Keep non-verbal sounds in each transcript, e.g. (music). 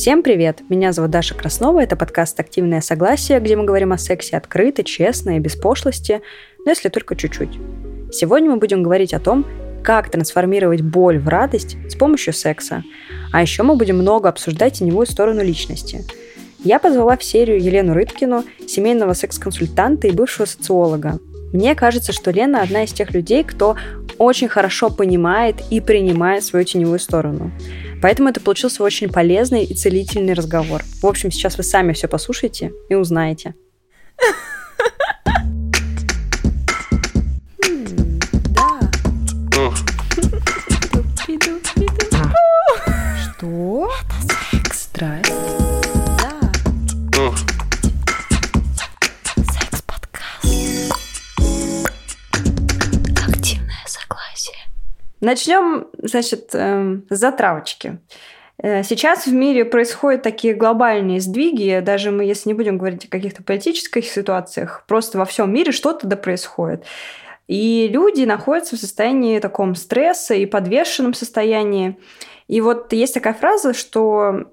Всем привет! Меня зовут Даша Краснова, это подкаст «Активное согласие», где мы говорим о сексе открыто, честно и без пошлости, но если только чуть-чуть. Сегодня мы будем говорить о том, как трансформировать боль в радость с помощью секса. А еще мы будем много обсуждать теневую сторону личности. Я позвала в серию Елену Рыбкину, семейного секс-консультанта и бывшего социолога. Мне кажется, что Лена одна из тех людей, кто очень хорошо понимает и принимает свою теневую сторону. Поэтому это получился очень полезный и целительный разговор. В общем, сейчас вы сами все послушаете и узнаете. Начнем, значит, эм, с затравочки. Э, сейчас в мире происходят такие глобальные сдвиги, даже мы, если не будем говорить о каких-то политических ситуациях, просто во всем мире что-то да происходит. И люди находятся в состоянии таком стресса и подвешенном состоянии. И вот есть такая фраза, что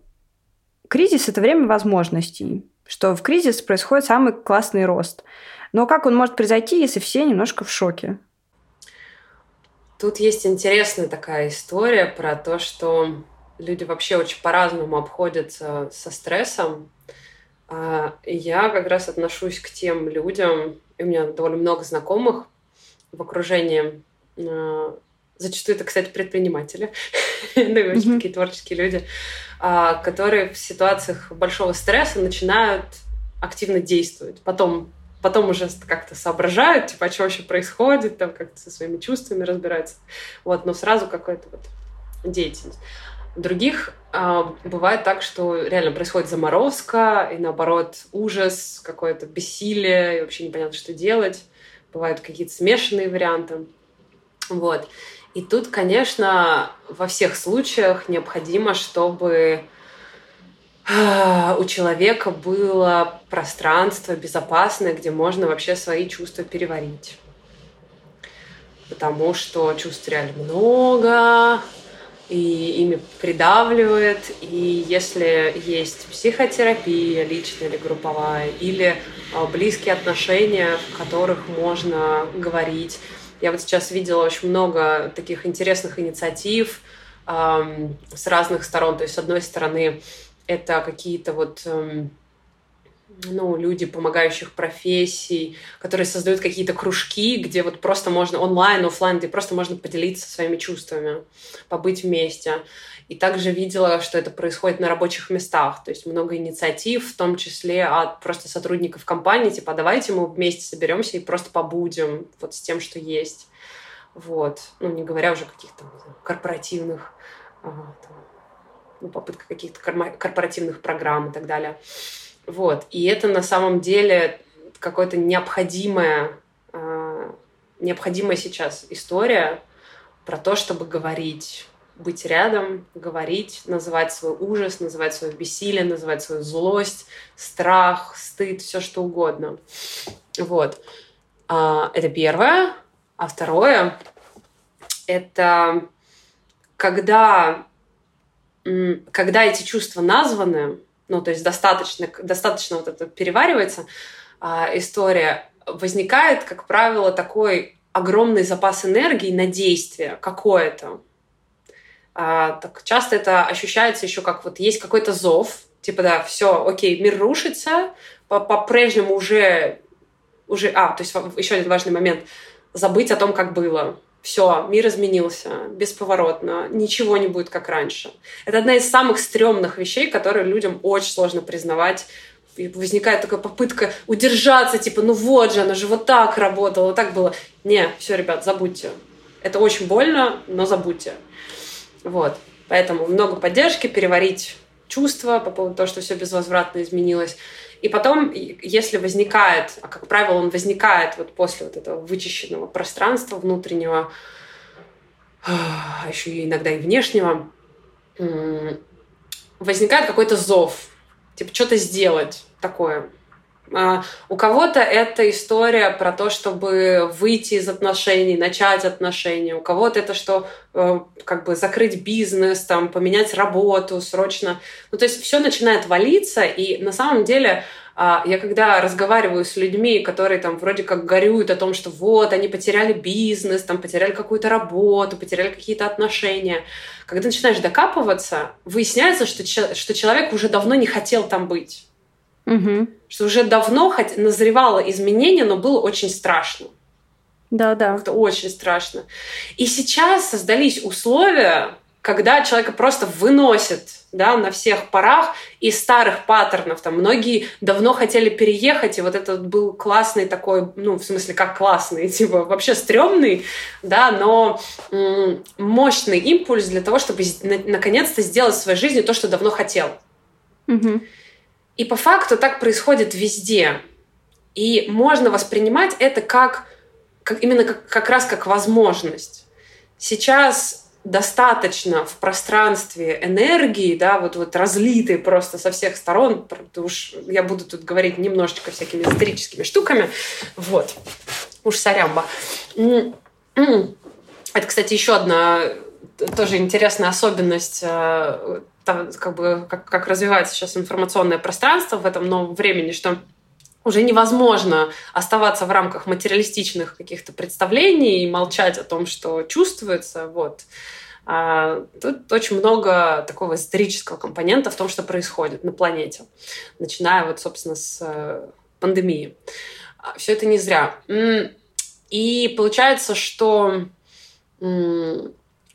кризис – это время возможностей, что в кризис происходит самый классный рост. Но как он может произойти, если все немножко в шоке? Тут есть интересная такая история про то, что люди вообще очень по-разному обходятся со стрессом. А, я как раз отношусь к тем людям, и у меня довольно много знакомых в окружении. А, зачастую это, кстати, предприниматели, (laughs) ну и очень такие творческие люди, а, которые в ситуациях большого стресса начинают активно действовать. Потом потом уже как-то соображают, типа, а что вообще происходит, там как-то со своими чувствами разбираются. Вот, но сразу какая-то вот деятельность. Других э, бывает так, что реально происходит заморозка, и наоборот ужас, какое-то бессилие, и вообще непонятно, что делать. Бывают какие-то смешанные варианты. Вот. И тут, конечно, во всех случаях необходимо, чтобы у человека было пространство безопасное, где можно вообще свои чувства переварить. Потому что чувств реально много, и ими придавливает. И если есть психотерапия личная или групповая, или а, близкие отношения, в которых можно говорить. Я вот сейчас видела очень много таких интересных инициатив эм, с разных сторон. То есть, с одной стороны, это какие-то вот эм, ну, люди помогающих профессий, которые создают какие-то кружки, где вот просто можно онлайн, офлайн, где просто можно поделиться своими чувствами, побыть вместе. И также видела, что это происходит на рабочих местах. То есть много инициатив, в том числе от просто сотрудников компании, типа, давайте мы вместе соберемся и просто побудем вот с тем, что есть. Вот. Ну, не говоря уже о каких-то корпоративных там, ну, попытка каких-то корпоративных программ и так далее. Вот. И это на самом деле какое-то необходимая, э, необходимая сейчас история про то, чтобы говорить, быть рядом, говорить, называть свой ужас, называть свое бессилие, называть свою злость, страх, стыд, все что угодно. Вот. А, это первое. А второе — это когда когда эти чувства названы, ну, то есть достаточно, достаточно вот это переваривается, а, история, возникает, как правило, такой огромный запас энергии на действие какое-то. А, так часто это ощущается еще как вот есть какой-то зов, типа, да, все, окей, мир рушится, по-прежнему уже, уже, а, то есть еще один важный момент, забыть о том, как было все, мир изменился бесповоротно, ничего не будет как раньше. Это одна из самых стрёмных вещей, которые людям очень сложно признавать. И возникает такая попытка удержаться, типа, ну вот же, она же вот так работала, так было. Не, все, ребят, забудьте. Это очень больно, но забудьте. Вот. Поэтому много поддержки, переварить чувства по поводу того, что все безвозвратно изменилось. И потом, если возникает, а как правило, он возникает вот после вот этого вычищенного пространства внутреннего, а еще иногда и внешнего, возникает какой-то зов, типа что-то сделать такое. А, у кого-то это история про то, чтобы выйти из отношений, начать отношения. У кого-то это что, э, как бы закрыть бизнес, там, поменять работу срочно. Ну, то есть все начинает валиться, и на самом деле а, я когда разговариваю с людьми, которые там вроде как горюют о том, что вот, они потеряли бизнес, там, потеряли какую-то работу, потеряли какие-то отношения, когда начинаешь докапываться, выясняется, что, что человек уже давно не хотел там быть. Угу. Что уже давно хоть назревало изменение, но было очень страшно. Да, да. Это очень страшно. И сейчас создались условия, когда человека просто выносит да, на всех парах из старых паттернов. Там многие давно хотели переехать, и вот этот был классный такой, ну, в смысле, как классный, (laughs) типа, вообще стрёмный, да, но м- мощный импульс для того, чтобы на- наконец-то сделать в своей жизни то, что давно хотел. Угу. И по факту так происходит везде. И можно воспринимать это как, как именно как, как раз как возможность. Сейчас достаточно в пространстве энергии, да, вот, вот разлитой просто со всех сторон, уж я буду тут говорить немножечко всякими эзотерическими штуками, вот, уж сорямба. Это, кстати, еще одна тоже интересная особенность э, там, как бы, как, как развивается сейчас информационное пространство в этом новом времени, что уже невозможно оставаться в рамках материалистичных каких-то представлений и молчать о том, что чувствуется. Вот. А тут очень много такого эзотерического компонента в том, что происходит на планете, начиная вот, собственно, с э, пандемии. А Все это не зря. И получается, что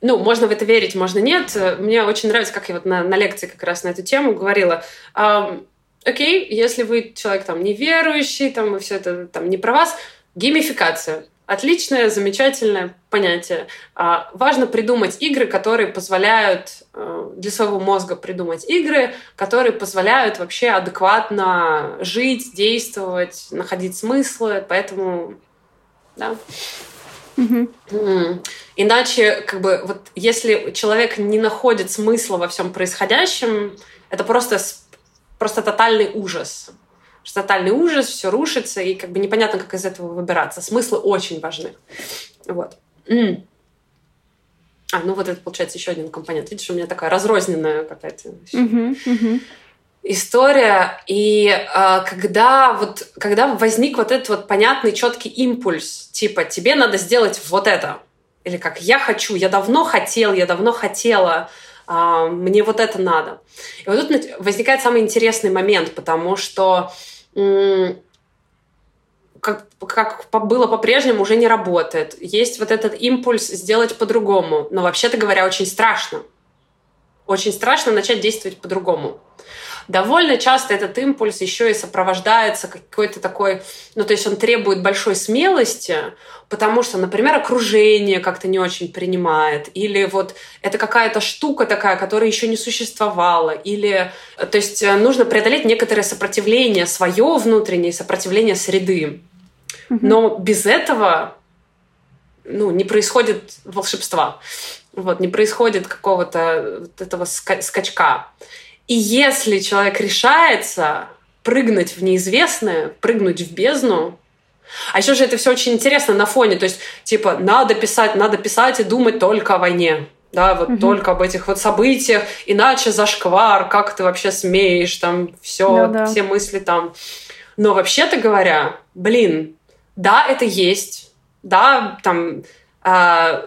ну, можно в это верить, можно нет. Мне очень нравится, как я вот на, на лекции как раз на эту тему говорила. Эм, окей, если вы человек там неверующий, там, и все это там не про вас, геймификация. Отличное, замечательное понятие. А, важно придумать игры, которые позволяют э, для своего мозга придумать игры, которые позволяют вообще адекватно жить, действовать, находить смыслы. Поэтому, да. Угу. Иначе, как бы, вот если человек не находит смысла во всем происходящем, это просто, просто тотальный ужас. Тотальный ужас, все рушится, и как бы непонятно, как из этого выбираться. Смыслы очень важны. Вот. А, ну вот это получается еще один компонент. Видишь, у меня такая разрозненная какая-то. Угу, угу история. И э, когда вот когда возник вот этот вот понятный четкий импульс, типа тебе надо сделать вот это, или как я хочу, я давно хотел, я давно хотела, э, мне вот это надо. И вот тут возникает самый интересный момент, потому что как, как было по-прежнему, уже не работает. Есть вот этот импульс сделать по-другому. Но вообще-то говоря, очень страшно. Очень страшно начать действовать по-другому довольно часто этот импульс еще и сопровождается какой-то такой, ну, то есть он требует большой смелости, потому что, например, окружение как-то не очень принимает, или вот это какая-то штука такая, которая еще не существовала, или, то есть э, нужно преодолеть некоторое сопротивление свое внутреннее, сопротивление среды. Но без этого ну, не происходит волшебства. Вот, не происходит какого-то вот этого скачка. И если человек решается прыгнуть в неизвестное, прыгнуть в бездну, а еще же это все очень интересно на фоне, то есть типа надо писать, надо писать и думать только о войне, да, вот угу. только об этих вот событиях, иначе зашквар, как ты вообще смеешь, там все, да, да. все мысли там. Но вообще-то говоря, блин, да, это есть, да, там э,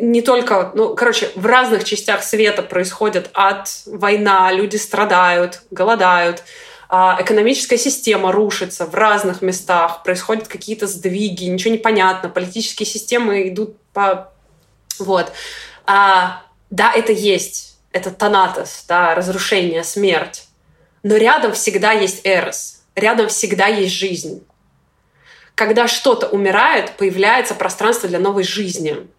не только, ну, короче, в разных частях света происходит ад, война, люди страдают, голодают, а, экономическая система рушится в разных местах, происходят какие-то сдвиги, ничего не понятно, политические системы идут по... Вот. А, да, это есть, это Танатос, да, разрушение, смерть. Но рядом всегда есть Эрос, рядом всегда есть жизнь. Когда что-то умирает, появляется пространство для новой жизни –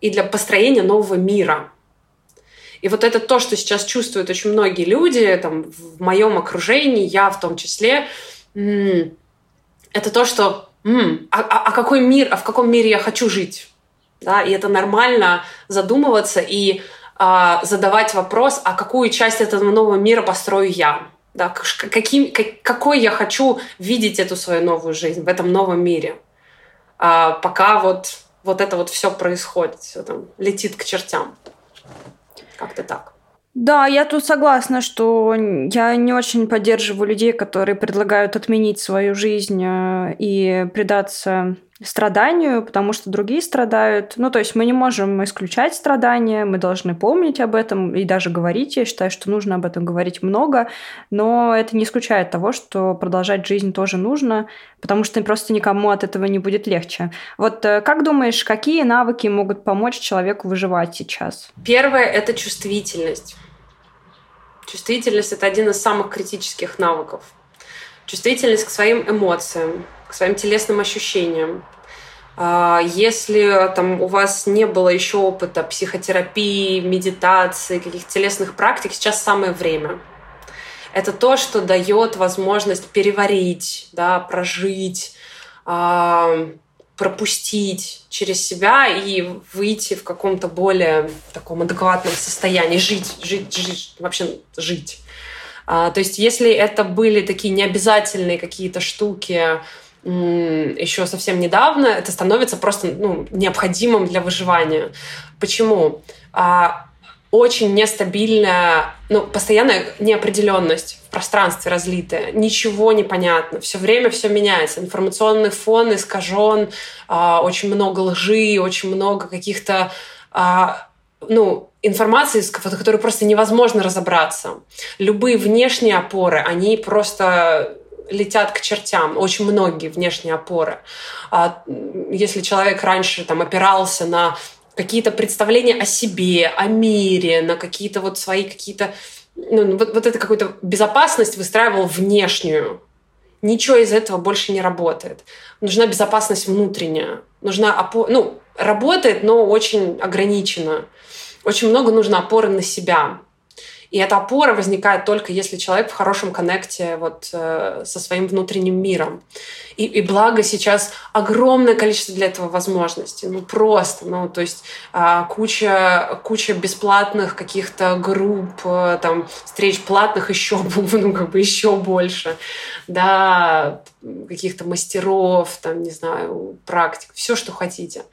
и для построения нового мира. И вот это то, что сейчас чувствуют очень многие люди, там, в моем окружении, я в том числе, это то, что а, а, а какой мир, а в каком мире я хочу жить? Да, и это нормально задумываться и а, задавать вопрос, а какую часть этого нового мира построю я? да, каким, как, какой я хочу видеть эту свою новую жизнь в этом новом мире. А пока вот, вот это вот все происходит, все там летит к чертям. Как-то так. Да, я тут согласна, что я не очень поддерживаю людей, которые предлагают отменить свою жизнь э, и предаться страданию, потому что другие страдают. Ну, то есть мы не можем исключать страдания, мы должны помнить об этом и даже говорить. Я считаю, что нужно об этом говорить много, но это не исключает того, что продолжать жизнь тоже нужно, потому что просто никому от этого не будет легче. Вот э, как думаешь, какие навыки могут помочь человеку выживать сейчас? Первое – это чувствительность. Чувствительность – это один из самых критических навыков. Чувствительность к своим эмоциям, к своим телесным ощущениям. А, если там, у вас не было еще опыта психотерапии, медитации, каких-то телесных практик, сейчас самое время. Это то, что дает возможность переварить, да, прожить, а, пропустить через себя и выйти в каком-то более таком адекватном состоянии, жить, жить, жить, вообще жить. А, то есть, если это были такие необязательные какие-то штуки, еще совсем недавно, это становится просто ну, необходимым для выживания. Почему? А, очень нестабильная, ну, постоянная неопределенность в пространстве разлитая. Ничего не понятно. Все время все меняется. Информационный фон искажен, а, очень много лжи, очень много каких-то а, ну, информации, с которой просто невозможно разобраться. Любые внешние опоры, они просто летят к чертям. Очень многие внешние опоры. А, если человек раньше там опирался на какие-то представления о себе, о мире, на какие-то вот свои какие-то... Ну, вот, вот это какую-то безопасность выстраивал внешнюю. Ничего из этого больше не работает. Нужна безопасность внутренняя. Нужна опора... Ну, работает, но очень ограниченно. Очень много нужно опоры на себя. И эта опора возникает только если человек в хорошем коннекте вот, э, со своим внутренним миром. И, и благо сейчас огромное количество для этого возможностей. Ну просто, ну то есть э, куча, куча бесплатных каких-то групп, э, там встреч платных еще, (laughs) ну как бы еще больше, да, каких-то мастеров, там не знаю, практик, все, что хотите.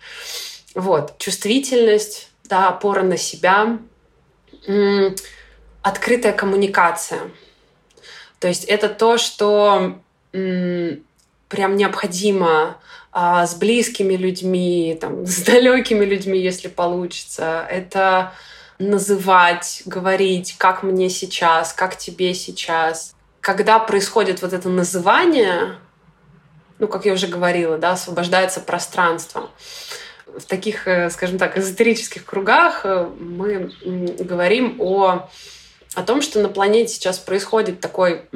Вот, чувствительность, да, опора на себя открытая коммуникация. То есть это то, что прям необходимо а, с близкими людьми, там, (laughs) с далекими людьми, если получится. Это называть, говорить, как мне сейчас, как тебе сейчас. Когда происходит вот это называние, ну, как я уже говорила, да, освобождается пространство. В таких, э, скажем так, эзотерических кругах э, мы говорим о о том, что на планете сейчас происходит такой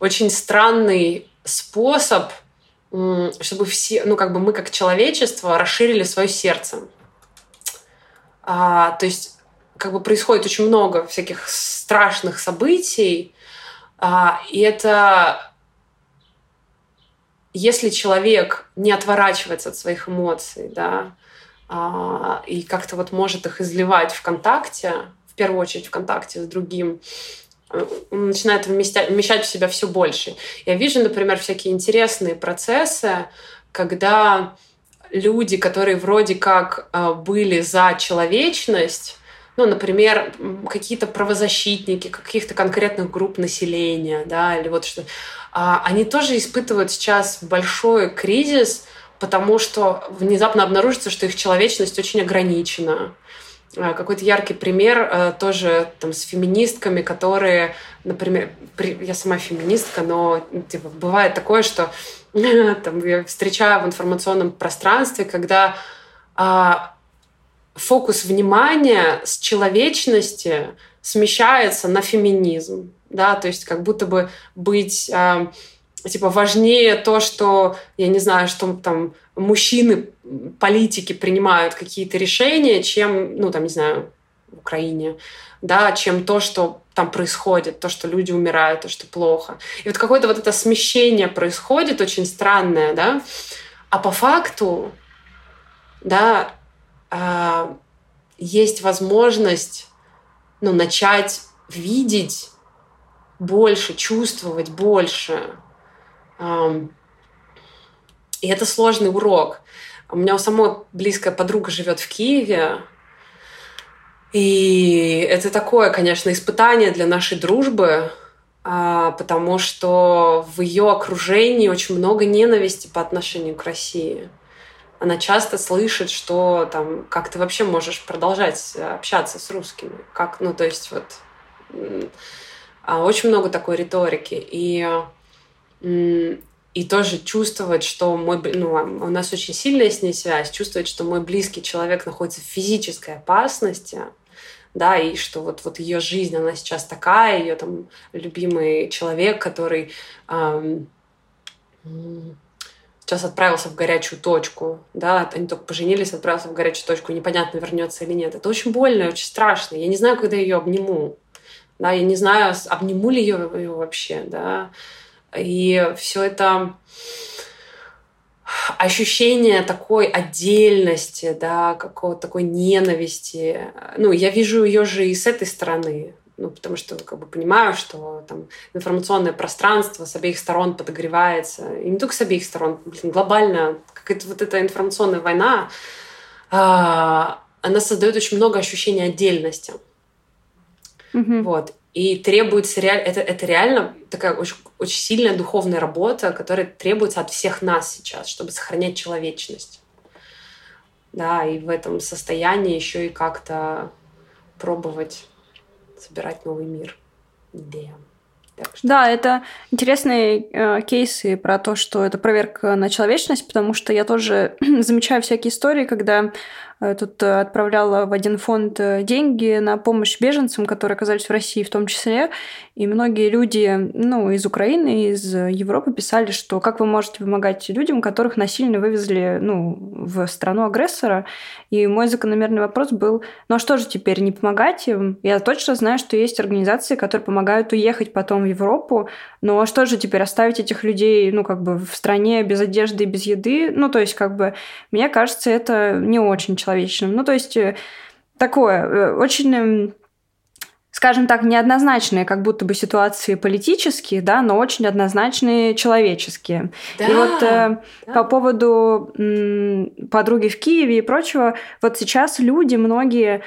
очень странный способ, чтобы все, ну как бы мы как человечество расширили свое сердце. А, то есть как бы происходит очень много всяких страшных событий, а, и это если человек не отворачивается от своих эмоций, да, а, и как-то вот может их изливать в контакте, первую очередь в контакте с другим, э, начинает вмещать, вмещать в себя все больше. Я вижу, например, всякие интересные процессы, когда люди, которые вроде как э, были за человечность, ну, например, какие-то правозащитники каких-то конкретных групп населения, да, или вот что, а, они тоже испытывают сейчас большой кризис, потому что внезапно обнаружится, что их человечность очень ограничена. Э, какой-то яркий пример э, тоже там с феминистками, которые, например, при, я сама феминистка, но типа, бывает такое, что (laughs) там, я встречаю в информационном пространстве, когда а, фокус внимания с человечности смещается на феминизм, да, то есть как будто бы быть а, типа важнее то, что, я не знаю, что там мужчины, политики принимают какие-то решения, чем, ну, там, не знаю, в Украине, да, чем то, что там происходит, то, что люди умирают, то, что плохо. И вот какое-то вот это смещение происходит очень странное, да, а по факту, да, э, есть возможность, ну, начать видеть больше, чувствовать больше. И это сложный урок. У меня у самой близкая подруга живет в Киеве, и это такое, конечно, испытание для нашей дружбы, а, потому что в ее окружении очень много ненависти по отношению к России. Она часто слышит, что там, как ты вообще можешь продолжать общаться с русскими, как, ну, то есть вот а, очень много такой риторики. И и тоже чувствовать, что мой, ну, у нас очень сильная с ней связь, чувствовать, что мой близкий человек находится в физической опасности, да, и что вот, вот ее жизнь, она сейчас такая, ее там любимый человек, который эм, сейчас отправился в горячую точку, да, они только поженились, отправился в горячую точку, непонятно, вернется или нет. Это очень больно очень страшно. Я не знаю, когда ее обниму, да, я не знаю, обниму ли ее вообще, да, и все это ощущение такой отдельности, да, какого-то такой ненависти. Ну, я вижу ее же и с этой стороны. Ну, потому что как бы понимаю, что там информационное пространство с обеих сторон подогревается. И не только с обеих сторон, блин, глобально. Какая-то вот эта информационная война, а, она создает очень много ощущений отдельности. Mm-hmm. Вот. И требуется реально, это, это реально такая очень, очень сильная духовная работа, которая требуется от всех нас сейчас, чтобы сохранять человечность. Да, и в этом состоянии еще и как-то пробовать собирать новый мир. Yeah. Да, это интересные э, кейсы про то, что это проверка на человечность, потому что я тоже (clears throat) замечаю всякие истории, когда тут э, отправляла в один фонд э, деньги на помощь беженцам, которые оказались в России в том числе. И многие люди ну, из Украины, из Европы писали, что как вы можете помогать людям, которых насильно вывезли ну, в страну агрессора. И мой закономерный вопрос был, ну а что же теперь, не помогать им? Я точно знаю, что есть организации, которые помогают уехать потом в Европу, но что же теперь, оставить этих людей, ну, как бы в стране без одежды и без еды? Ну, то есть, как бы, мне кажется, это не очень человечным. Ну, то есть, э, такое, э, очень эм, скажем так, неоднозначные как будто бы ситуации политические, да, но очень однозначные человеческие. Да, и вот э, да. по поводу м, подруги в Киеве и прочего, вот сейчас люди многие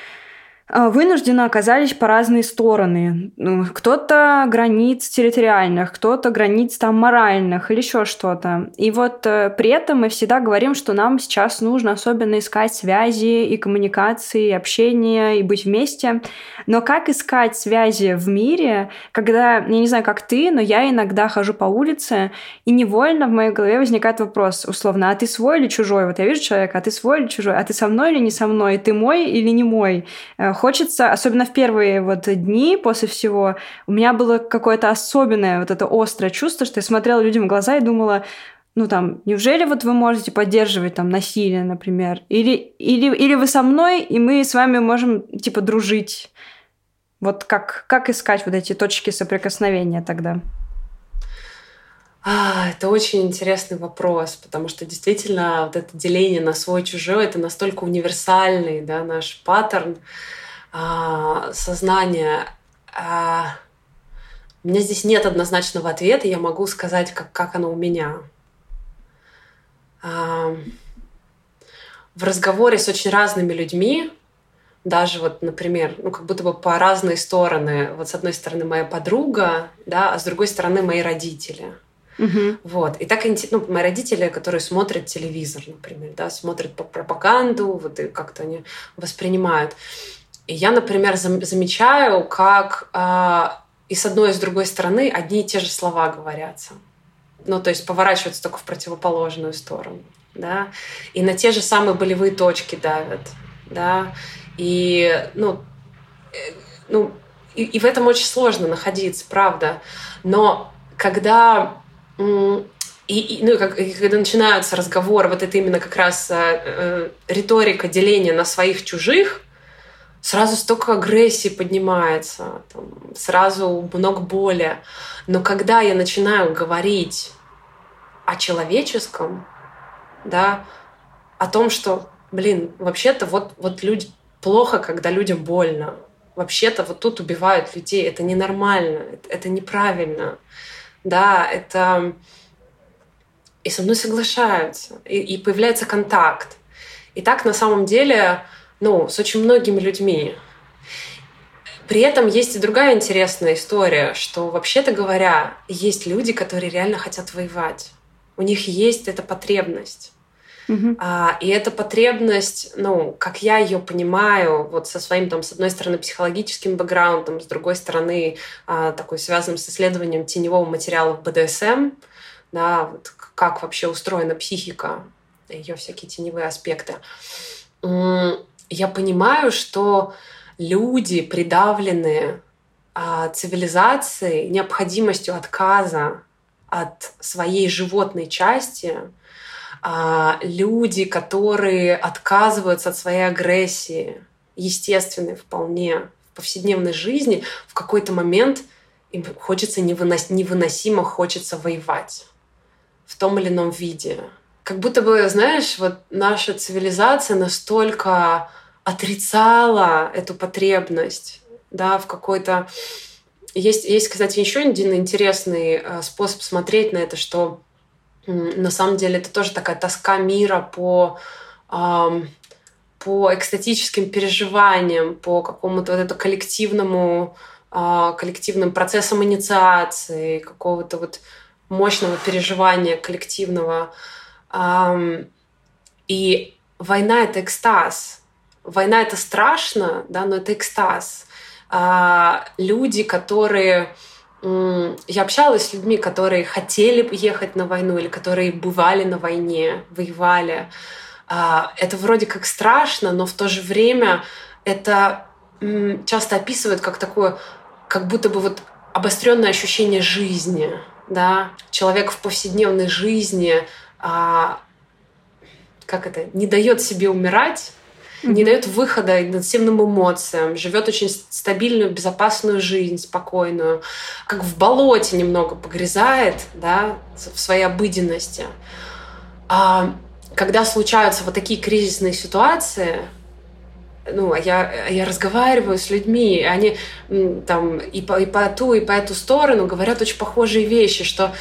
вынуждены оказались по разные стороны. Ну, кто-то границ территориальных, кто-то границ там моральных или еще что-то. И вот э, при этом мы всегда говорим, что нам сейчас нужно особенно искать связи и коммуникации, и общение, и быть вместе. Но как искать связи в мире, когда, я не знаю, как ты, но я иногда хожу по улице, и невольно в моей голове возникает вопрос, условно, а ты свой или чужой? Вот я вижу человека, а ты свой или чужой? А ты со мной или не со мной? Ты мой или не мой? Хочется, особенно в первые вот дни после всего, у меня было какое-то особенное вот это острое чувство, что я смотрела людям в глаза и думала, ну там, неужели вот вы можете поддерживать там насилие, например? Или, или, или вы со мной, и мы с вами можем типа дружить? Вот как, как искать вот эти точки соприкосновения тогда? А, это очень интересный вопрос, потому что действительно вот это деление на свой-чужой — это настолько универсальный да, наш паттерн, а, сознания. А, у меня здесь нет однозначного ответа, я могу сказать, как, как оно у меня. А, в разговоре с очень разными людьми, даже вот, например, ну, как будто бы по разные стороны. Вот с одной стороны моя подруга, да, а с другой стороны мои родители. Угу. Вот. И так, ну, мои родители, которые смотрят телевизор, например, да, смотрят по пропаганду, вот и как-то они воспринимают. И я, например, замечаю, как э, и с одной, и с другой стороны одни и те же слова говорятся. Ну, то есть поворачиваются только в противоположную сторону. Да? И на те же самые болевые точки давят. Да? И, ну, э, ну, и, и в этом очень сложно находиться, правда. Но когда и, и, ну, как, и когда начинаются разговоры, вот это именно как раз э, э, риторика деления на своих чужих, сразу столько агрессии поднимается, там, сразу много боли. Но когда я начинаю говорить о человеческом, да, о том, что, блин, вообще-то вот, вот люди плохо, когда людям больно. вообще-то вот тут убивают людей, это ненормально, это, неправильно, да, это... И со мной соглашаются, и, и появляется контакт. И так на самом деле, ну, с очень многими людьми. При этом есть и другая интересная история, что вообще-то говоря, есть люди, которые реально хотят воевать. У них есть эта потребность. Uh-huh. А, и эта потребность, ну, как я ее понимаю, вот со своим, там, с одной стороны, психологическим бэкграундом, с другой стороны, а, такой связанным с исследованием теневого материала в БДСМ, да, вот как вообще устроена психика, ее всякие теневые аспекты. Я понимаю, что люди, придавленные а, цивилизацией, необходимостью отказа от своей животной части, а, люди, которые отказываются от своей агрессии, естественной вполне в повседневной жизни, в какой-то момент им хочется невынос... невыносимо хочется воевать в том или ином виде. Как будто бы, знаешь, вот наша цивилизация настолько отрицала эту потребность, да, в какой-то... Есть, есть, кстати, еще один интересный э, способ смотреть на это, что на самом деле это тоже такая тоска мира по, по экстатическим переживаниям, по какому-то вот это коллективному, а, коллективным процессам инициации, какого-то вот мощного переживания коллективного. И война — это экстаз. Война — это страшно, да, но это экстаз. А люди, которые я общалась с людьми, которые хотели ехать на войну или которые бывали на войне, воевали. А, это вроде как страшно, но в то же время это часто описывают как такое, как будто бы вот обостренное ощущение жизни, да, человек в повседневной жизни, а, как это, не дает себе умирать, mm-hmm. не дает выхода интенсивным эмоциям, живет очень стабильную, безопасную жизнь, спокойную, как в болоте немного погрязает, да, в своей обыденности. А когда случаются вот такие кризисные ситуации, ну, а я, я разговариваю с людьми, и они там и по, и по ту, и по эту сторону говорят очень похожие вещи, что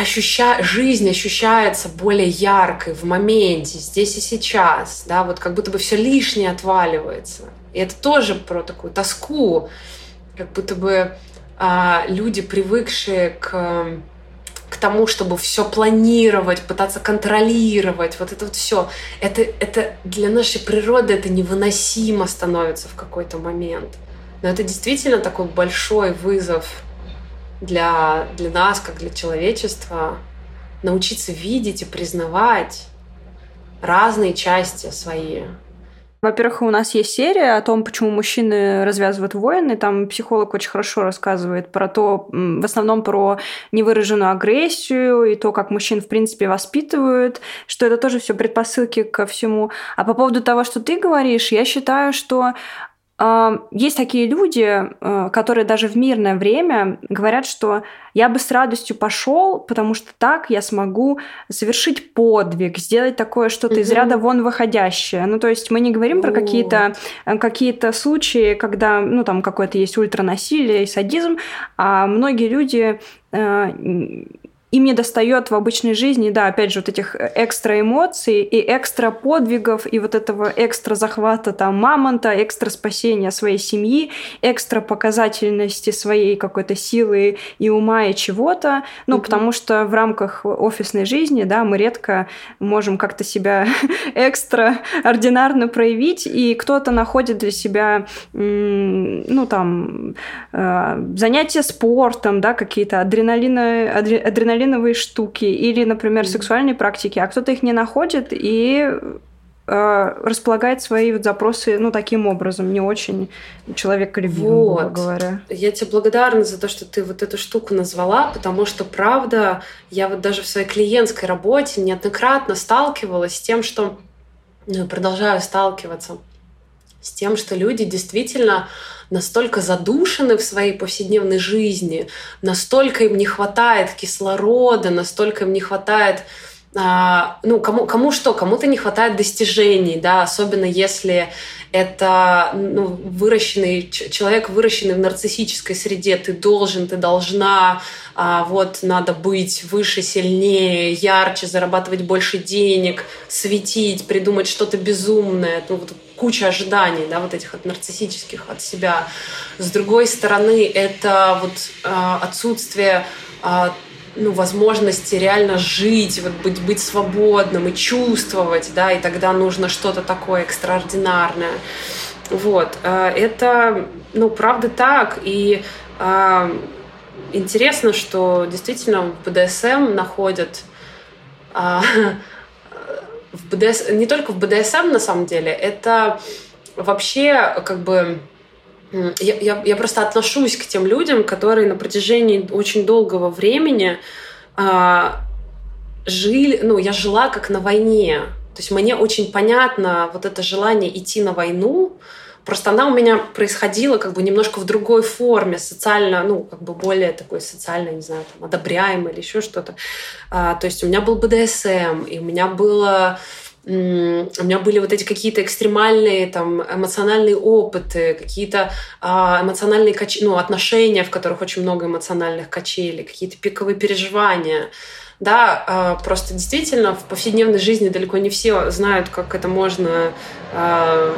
ощуща... жизнь ощущается более яркой в моменте, здесь и сейчас, да, вот как будто бы все лишнее отваливается. И это тоже про такую тоску, как будто бы а, люди, привыкшие к к тому, чтобы все планировать, пытаться контролировать, вот это вот все, это, это для нашей природы это невыносимо становится в какой-то момент. Но это действительно такой большой вызов для, для нас, как для человечества, научиться видеть и признавать разные части свои. Во-первых, у нас есть серия о том, почему мужчины развязывают войны. Там психолог очень хорошо рассказывает про то, в основном про невыраженную агрессию и то, как мужчин, в принципе, воспитывают, что это тоже все предпосылки ко всему. А по поводу того, что ты говоришь, я считаю, что есть такие люди, э, которые даже в мирное время говорят, что я бы с радостью пошел, потому что так я смогу совершить подвиг, сделать такое что-то угу. из ряда вон выходящее. Ну, то есть мы не говорим про какие-то э, какие случаи, когда, ну, там какое-то есть ультранасилие и садизм, а многие люди э, им не достает в обычной жизни, да, опять же, вот этих экстра эмоций и экстра подвигов, и вот этого экстра захвата там мамонта, экстра спасения своей семьи, экстра показательности своей какой-то силы и ума и чего-то, ну, mm-hmm. потому что в рамках офисной жизни, да, мы редко можем как-то себя (laughs) экстра ординарно проявить, и кто-то находит для себя, ну, там, э, занятия спортом, да, какие-то адреналины, адреналин адреналиновые штуки или, например, сексуальные практики, а кто-то их не находит и э, располагает свои вот запросы, ну, таким образом, не очень человеколюбивым, вот. говоря. Я тебе благодарна за то, что ты вот эту штуку назвала, потому что, правда, я вот даже в своей клиентской работе неоднократно сталкивалась с тем, что ну, продолжаю сталкиваться с тем, что люди действительно настолько задушены в своей повседневной жизни, настолько им не хватает кислорода, настолько им не хватает ну, кому, кому что, кому-то не хватает достижений, да, особенно если это ну, выращенный человек, выращенный в нарциссической среде, ты должен, ты должна, а, вот надо быть выше, сильнее, ярче, зарабатывать больше денег, светить, придумать что-то безумное, ну, вот куча ожиданий, да, вот этих от нарциссических от себя. С другой стороны, это вот а, отсутствие а, ну, возможности реально жить, вот быть, быть свободным и чувствовать, да, и тогда нужно что-то такое экстраординарное. Вот. Э, это, ну, правда так. И э, интересно, что действительно в БДСМ находят э, в БДС... не только в БДСМ на самом деле, это вообще как бы я, я, я просто отношусь к тем людям, которые на протяжении очень долгого времени а, жили, ну, я жила как на войне. То есть мне очень понятно вот это желание идти на войну, Просто она у меня происходила как бы немножко в другой форме, социально, ну, как бы более такой социально, не знаю, там, одобряемой или еще что-то. А, то есть у меня был БДСМ, и у меня было у меня были вот эти какие-то экстремальные там эмоциональные опыты, какие-то а, эмоциональные кач... ну, отношения, в которых очень много эмоциональных качелей, какие-то пиковые переживания. Да, а, просто действительно в повседневной жизни далеко не все знают, как это можно а,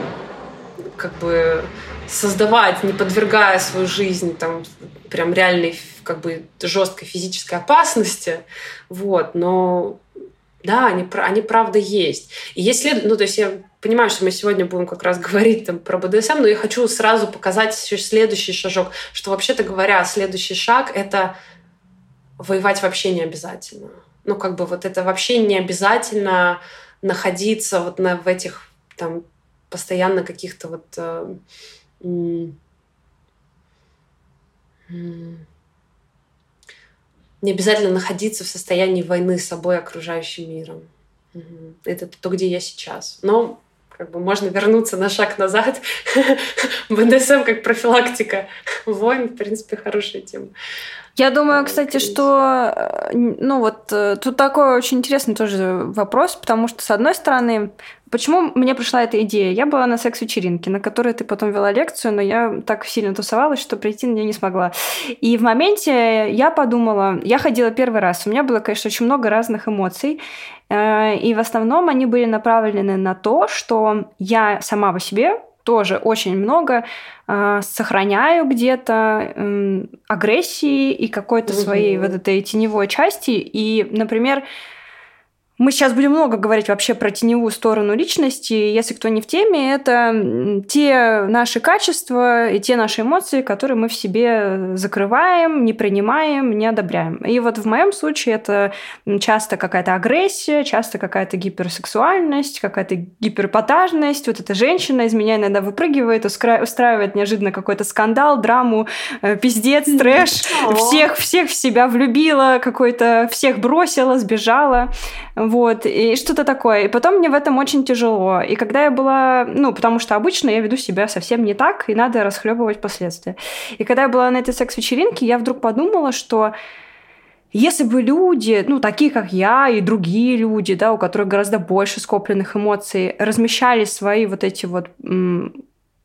как бы создавать, не подвергая свою жизнь там прям реальной как бы жесткой физической опасности, вот, но да, они, они правда есть. И если, ну, то есть я понимаю, что мы сегодня будем как раз (laughs) говорить там про БДСМ, но я хочу сразу показать следующий шажок, что вообще-то говоря, следующий шаг — это воевать вообще не обязательно. Ну, как бы вот это вообще не обязательно находиться вот на, в этих там постоянно каких-то вот э, не обязательно находиться в состоянии войны с собой, окружающим миром. Это то, где я сейчас. Но как бы можно вернуться на шаг назад. (laughs) БДСМ как профилактика войн, в принципе, хорошая тема. Я думаю, кстати, что э, ну вот э, тут такой очень интересный тоже вопрос, потому что, с одной стороны, почему мне пришла эта идея? Я была на секс-вечеринке, на которой ты потом вела лекцию, но я так сильно тусовалась, что прийти на нее не смогла. И в моменте я подумала, я ходила первый раз, у меня было, конечно, очень много разных эмоций, э, и в основном они были направлены на то, что я сама по себе тоже очень много э, сохраняю где-то э, агрессии и какой-то угу. своей вот этой теневой части. И, например, мы сейчас будем много говорить вообще про теневую сторону личности. Если кто не в теме, это те наши качества и те наши эмоции, которые мы в себе закрываем, не принимаем, не одобряем. И вот в моем случае это часто какая-то агрессия, часто какая-то гиперсексуальность, какая-то гиперпотажность. Вот эта женщина из меня иногда выпрыгивает, устраивает неожиданно какой-то скандал, драму, э, пиздец, трэш. Всех, всех в себя влюбила, какой-то всех бросила, сбежала. Вот, и что-то такое. И потом мне в этом очень тяжело. И когда я была, ну, потому что обычно я веду себя совсем не так, и надо расхлебывать последствия. И когда я была на этой секс-вечеринке, я вдруг подумала, что если бы люди, ну, такие как я и другие люди, да, у которых гораздо больше скопленных эмоций, размещали свои вот эти вот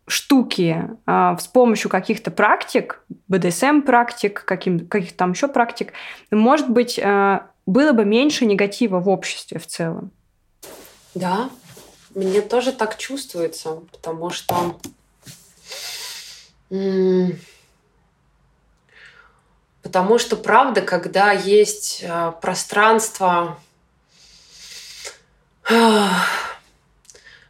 штуки а, с помощью каких-то практик, БДСМ-практик, каким, каких-то там еще практик, может быть, а, было бы меньше негатива в обществе в целом. Да, мне тоже так чувствуется, потому что потому что правда, когда есть э, пространство,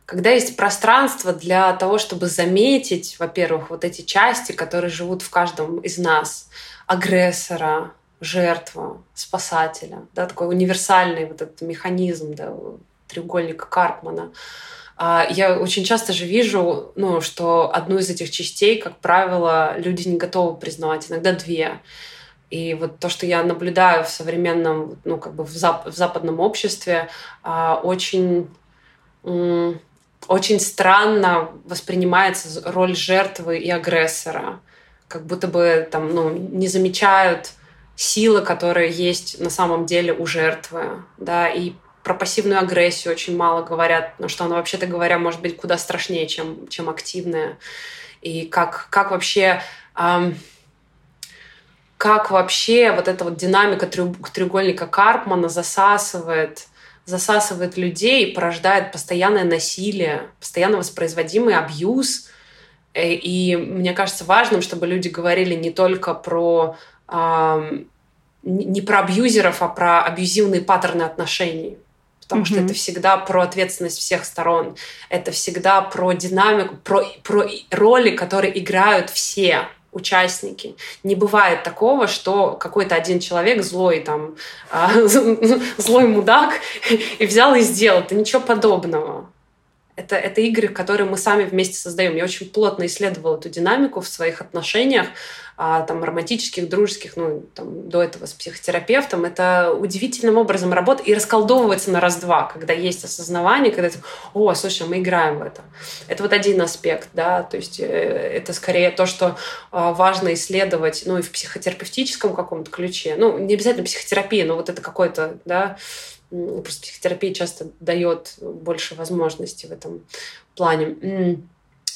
когда есть пространство для того, чтобы заметить, во-первых, вот эти части, которые живут в каждом из нас, агрессора, жертва, спасателя, да, такой универсальный вот этот механизм, да, треугольника Карпмана. А, я очень часто же вижу, ну, что одну из этих частей, как правило, люди не готовы признавать, иногда две. И вот то, что я наблюдаю в современном, ну, как бы в, зап- в западном обществе, а, очень, очень странно воспринимается роль жертвы и агрессора. Как будто бы там, ну, не замечают сила, которая есть на самом деле у жертвы, да, и про пассивную агрессию очень мало говорят, но что она, вообще-то говоря, может быть куда страшнее, чем, чем активная. И как, как вообще... Эм, как вообще вот эта вот динамика треугольника Карпмана засасывает засасывает людей и порождает постоянное насилие, постоянно воспроизводимый абьюз. Э, и мне кажется важным, чтобы люди говорили не только про не про абьюзеров, а про абьюзивные паттерны отношений. Потому mm-hmm. что это всегда про ответственность всех сторон. Это всегда про динамику, про, про роли, которые играют все участники. Не бывает такого, что какой-то один человек злой там, а, (laughs) злой мудак (laughs) и взял и сделал. Это ничего подобного. Это, это игры, которые мы сами вместе создаем. Я очень плотно исследовала эту динамику в своих отношениях, а, там, романтических, дружеских, ну, там, до этого с психотерапевтом. Это удивительным образом работает и расколдовывается на раз-два, когда есть осознавание, когда ты, о, слушай, мы играем в это. Это вот один аспект, да, то есть э, это скорее то, что а, важно исследовать, ну, и в психотерапевтическом каком-то ключе. Ну, не обязательно психотерапия, но вот это какой-то, да, Просто психотерапия часто дает больше возможностей в этом плане.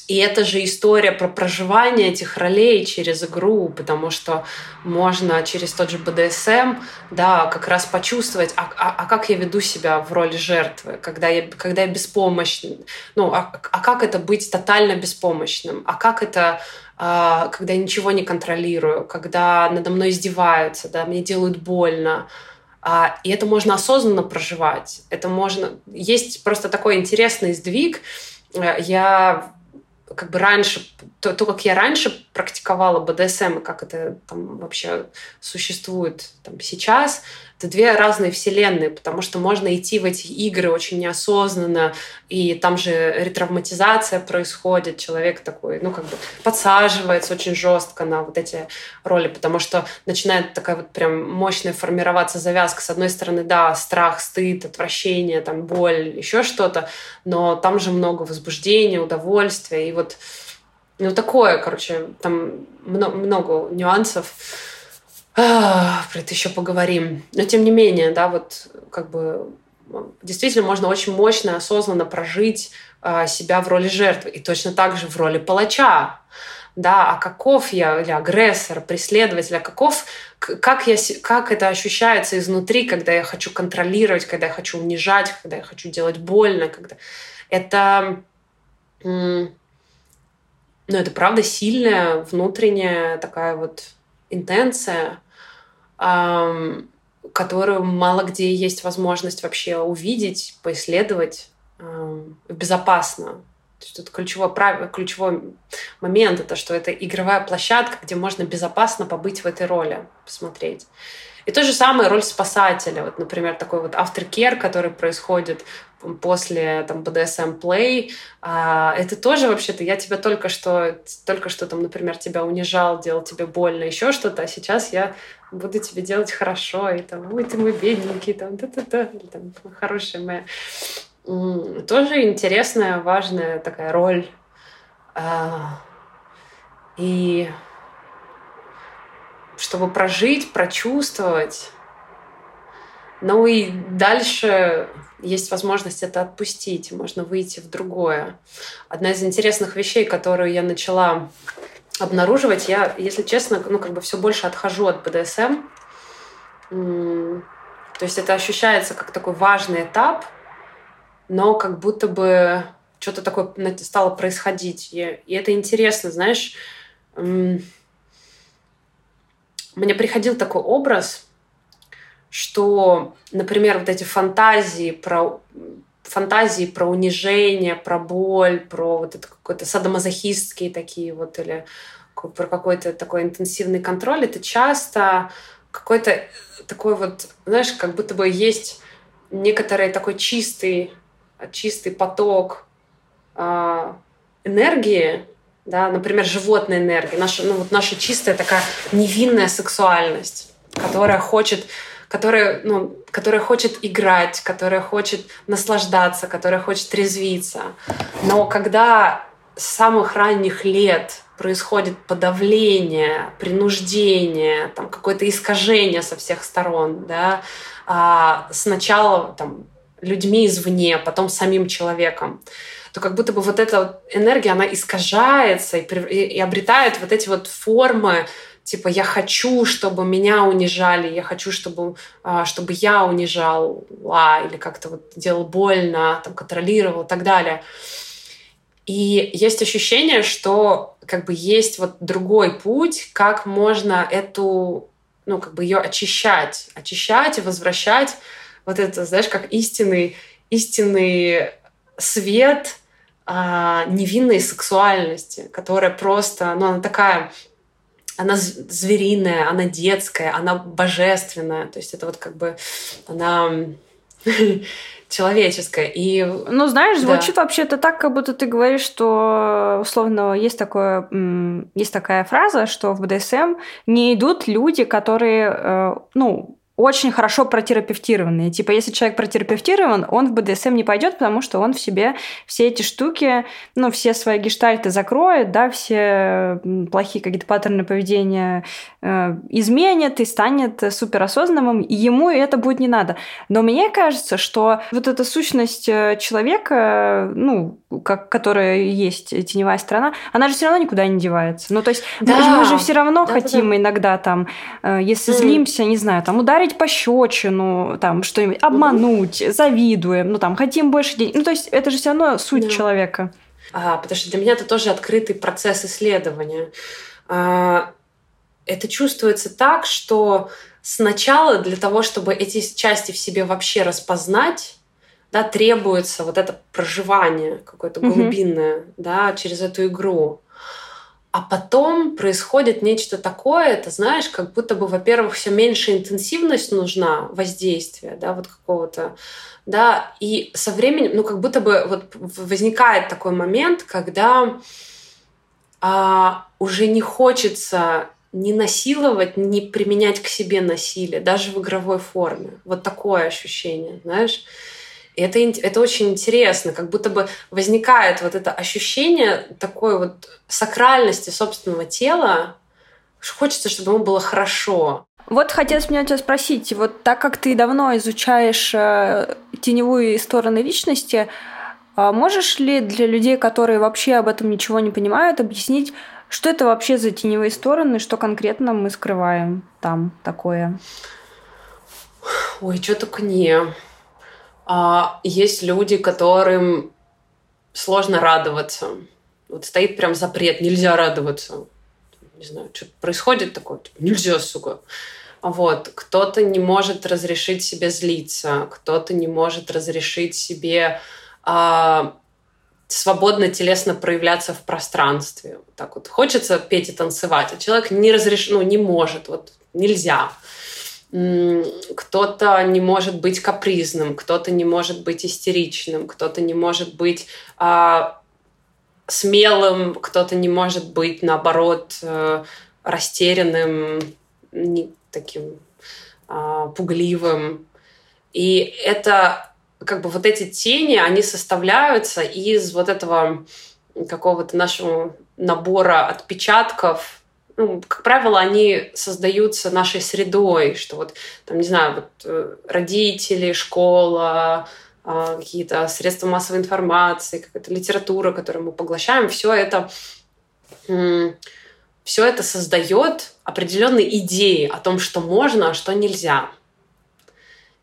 И это же история про проживание этих ролей через игру, потому что можно через тот же БДСМ, да, как раз почувствовать, а, а, а как я веду себя в роли жертвы, когда я, когда я беспомощен, ну, а, а как это быть тотально беспомощным, а как это а, когда я ничего не контролирую, когда надо мной издеваются, да, мне делают больно, а, и это можно осознанно проживать. Это можно... Есть просто такой интересный сдвиг. Э, я как бы раньше, то, то, как я раньше практиковала БДСМ, и как это там вообще существует там, сейчас, это две разные вселенные, потому что можно идти в эти игры очень неосознанно, и там же ретравматизация происходит, человек такой, ну, как бы подсаживается очень жестко на вот эти роли, потому что начинает такая вот прям мощная формироваться завязка. С одной стороны, да, страх, стыд, отвращение, там, боль, еще что-то, но там же много возбуждения, удовольствия, и вот ну, такое, короче, там много, много нюансов. Про это еще поговорим. Но тем не менее, да, вот как бы действительно можно очень мощно, осознанно прожить а, себя в роли жертвы и точно так же в роли палача. Да, а каков я, или агрессор, преследователь, а каков, как, я, как это ощущается изнутри, когда я хочу контролировать, когда я хочу унижать, когда я хочу делать больно, когда... Это, ну, это правда сильная внутренняя такая вот интенция, которую мало где есть возможность вообще увидеть, поисследовать безопасно. То есть тут ключевой, прав... ключевой момент это, что это игровая площадка, где можно безопасно побыть в этой роли, посмотреть. И то же самое роль спасателя. Вот, например, такой вот aftercare, который происходит после там BDSM Play, а, это тоже вообще-то я тебя только что, только что там, например, тебя унижал, делал тебе больно, еще что-то, а сейчас я буду тебе делать хорошо, и там, ой, ты мой бедненький, там, да-да-да, там, хорошая моя. Тоже интересная, важная такая роль. А, и чтобы прожить, прочувствовать. Ну и дальше есть возможность это отпустить, можно выйти в другое. Одна из интересных вещей, которую я начала обнаруживать, я, если честно, ну как бы все больше отхожу от БДСМ. То есть это ощущается как такой важный этап, но как будто бы что-то такое стало происходить. И, это интересно, знаешь, мне приходил такой образ, что, например, вот эти фантазии про фантазии про унижение, про боль, про вот это какой-то садомазохистские такие вот или про какой-то такой интенсивный контроль, это часто какой-то такой вот, знаешь, как будто бы есть некоторый такой чистый, чистый поток э, энергии, да, например, животной энергии, наша, ну, вот наша чистая такая невинная сексуальность, которая хочет которая, ну, которая хочет играть, которая хочет наслаждаться, которая хочет резвиться. Но когда с самых ранних лет происходит подавление, принуждение, там какое-то искажение со всех сторон, да, а сначала там людьми извне, потом самим человеком, то как будто бы вот эта энергия, она искажается и, и, и обретает вот эти вот формы, типа я хочу, чтобы меня унижали, я хочу, чтобы, а, чтобы я унижал, или как-то вот делал больно, там, контролировал и так далее. И есть ощущение, что как бы есть вот другой путь, как можно эту, ну, как бы ее очищать, очищать и возвращать вот это, знаешь, как истинный, истинный свет а, невинной сексуальности, которая просто, ну, она такая, она звериная, она детская, она божественная, то есть это вот как бы она (laughs) человеческое. И, ну, знаешь, звучит да. вообще-то так, как будто ты говоришь, что условно есть такое, есть такая фраза, что в БДСМ не идут люди, которые, э, ну, очень хорошо протерапевтированные. Типа, если человек протерапевтирован, он в БДСМ не пойдет, потому что он в себе все эти штуки, ну, все свои гештальты закроет, да, все плохие какие-то паттерны поведения э, изменит и станет суперосознанным, и ему это будет не надо. Но мне кажется, что вот эта сущность э, человека, ну, как, которая есть теневая сторона, она же все равно никуда не девается. Ну, то есть да. мы, мы же все равно да, хотим да, да. иногда там, э, если mm. злимся, не знаю, там ударить ударить пощечину, там что-нибудь, обмануть, угу. завидуем, ну там хотим больше денег. Ну то есть это же все равно суть да. человека. А, потому что для меня это тоже открытый процесс исследования. А, это чувствуется так, что сначала для того, чтобы эти части в себе вообще распознать, да, требуется вот это проживание какое-то глубинное, угу. да, через эту игру. А потом происходит нечто такое, это знаешь, как будто бы, во-первых, все меньше интенсивность нужна воздействия, да, вот какого-то, да, и со временем, ну, как будто бы вот возникает такой момент, когда а, уже не хочется не насиловать, не применять к себе насилие, даже в игровой форме. Вот такое ощущение, знаешь. И это, это очень интересно, как будто бы возникает вот это ощущение такой вот сакральности собственного тела, что хочется, чтобы ему было хорошо. Вот хотелось меня тебя спросить, вот так как ты давно изучаешь э, теневую стороны личности, э, можешь ли для людей, которые вообще об этом ничего не понимают, объяснить, что это вообще за теневые стороны, что конкретно мы скрываем там такое? Ой, что только не. А есть люди, которым сложно радоваться. Вот стоит прям запрет, нельзя радоваться. Не знаю, что происходит такое, типа, нельзя, сука. Вот. Кто-то не может разрешить себе злиться, кто-то не может разрешить себе а, свободно телесно проявляться в пространстве. Вот так вот хочется петь и танцевать, а человек не разреш... ну, не может, вот нельзя кто-то не может быть капризным, кто-то не может быть истеричным, кто-то не может быть а, смелым, кто-то не может быть, наоборот, э, растерянным, не, таким а, пугливым. И это как бы вот эти тени, они составляются из вот этого какого-то нашего набора отпечатков ну, как правило, они создаются нашей средой, что вот, там, не знаю, вот э, родители, школа, а, какие-то средства массовой информации, какая-то литература, которую мы поглощаем, все это, все это создает определенные идеи о том, что можно, а что нельзя.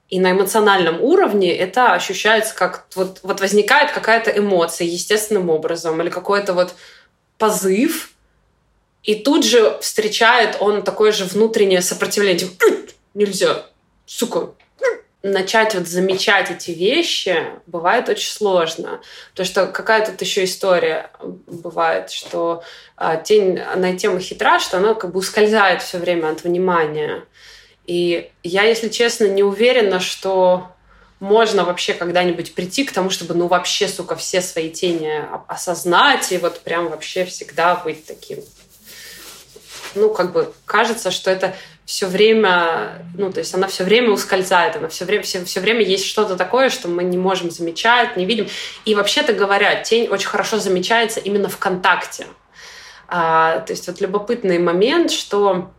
И на эмоциональном уровне это ощущается как вот, вот возникает какая-то эмоция естественным образом или какой-то вот позыв, и тут же встречает он такое же внутреннее сопротивление. Типа, Нельзя, сука. Начать вот замечать эти вещи бывает очень сложно. Потому что какая тут еще история бывает, что а, тень, она тема хитра, что она как бы ускользает все время от внимания. И я, если честно, не уверена, что можно вообще когда-нибудь прийти к тому, чтобы, ну, вообще, сука, все свои тени осознать и вот прям вообще всегда быть таким ну, как бы кажется, что это все время, ну, то есть она все время ускользает, она все время, все, все время есть что-то такое, что мы не можем замечать, не видим. И вообще-то говоря, тень очень хорошо замечается именно в контакте. А, то есть вот любопытный момент, что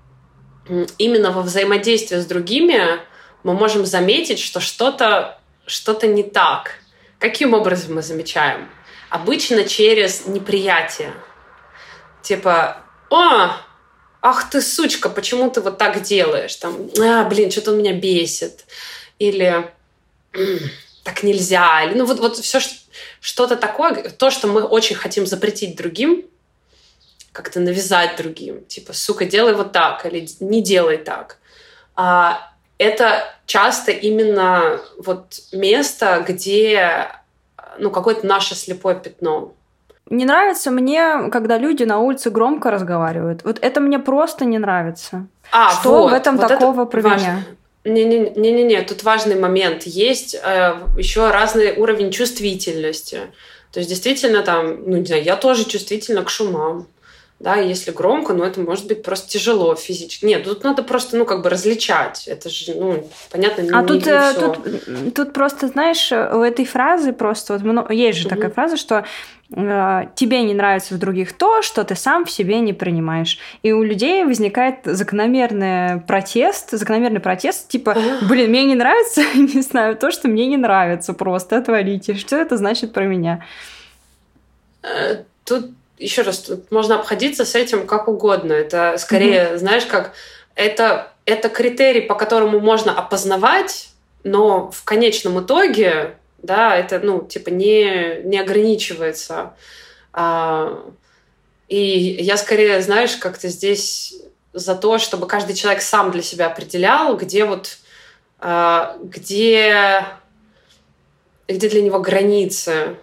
именно во взаимодействии с другими мы можем заметить, что что-то что-то не так. Каким образом мы замечаем? Обычно через неприятие. Типа, о, ах ты сучка, почему ты вот так делаешь? Там, а, блин, что-то он меня бесит. Или так нельзя. Или, ну вот, вот все что-то такое, то, что мы очень хотим запретить другим, как-то навязать другим. Типа, сука, делай вот так, или не делай так. А, это часто именно вот место, где ну, какое-то наше слепое пятно. Не нравится мне, когда люди на улице громко разговаривают. Вот это мне просто не нравится. А, Что вот, в этом вот такого про меня? Не-не-не, тут важный момент. Есть э, еще разный уровень чувствительности. То есть действительно там, ну не знаю, я тоже чувствительна к шумам да, если громко, ну, это может быть просто тяжело физически. Нет, тут надо просто, ну, как бы различать. Это же, ну, понятно, не, а тут, не э, тут, тут просто, знаешь, у этой фразы просто, вот, много, есть же угу. такая фраза, что э, тебе не нравится в других то, что ты сам в себе не принимаешь. И у людей возникает закономерный протест, закономерный протест, типа, блин, мне не нравится, (laughs) не знаю, то, что мне не нравится просто, отвалите. Что это значит про меня? Э, тут еще раз, тут можно обходиться с этим как угодно. Это скорее, mm-hmm. знаешь, как это, это критерий, по которому можно опознавать, но в конечном итоге, да, это, ну, типа, не, не ограничивается. А, и я скорее, знаешь, как-то здесь за то, чтобы каждый человек сам для себя определял, где вот, а, где, где для него границы.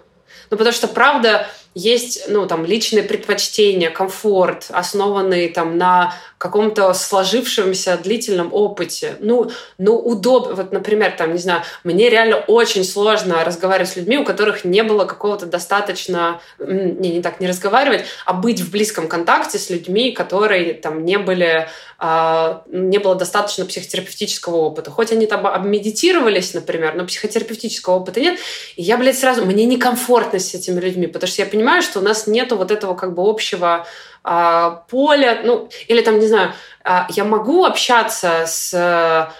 Ну, потому что, правда, есть, ну, там, личные предпочтения, комфорт, основанный там на каком-то сложившемся длительном опыте. Ну, ну, удобно. Вот, например, там, не знаю, мне реально очень сложно разговаривать с людьми, у которых не было какого-то достаточно... Не, не так, не разговаривать, а быть в близком контакте с людьми, которые там не были... А, не было достаточно психотерапевтического опыта. Хоть они там обмедитировались, например, но психотерапевтического опыта нет. И я, блядь, сразу... Мне некомфортно с этими людьми, потому что я понимаю, что у нас нету вот этого как бы общего а, поля, ну, или там, не знаю, а, я могу общаться с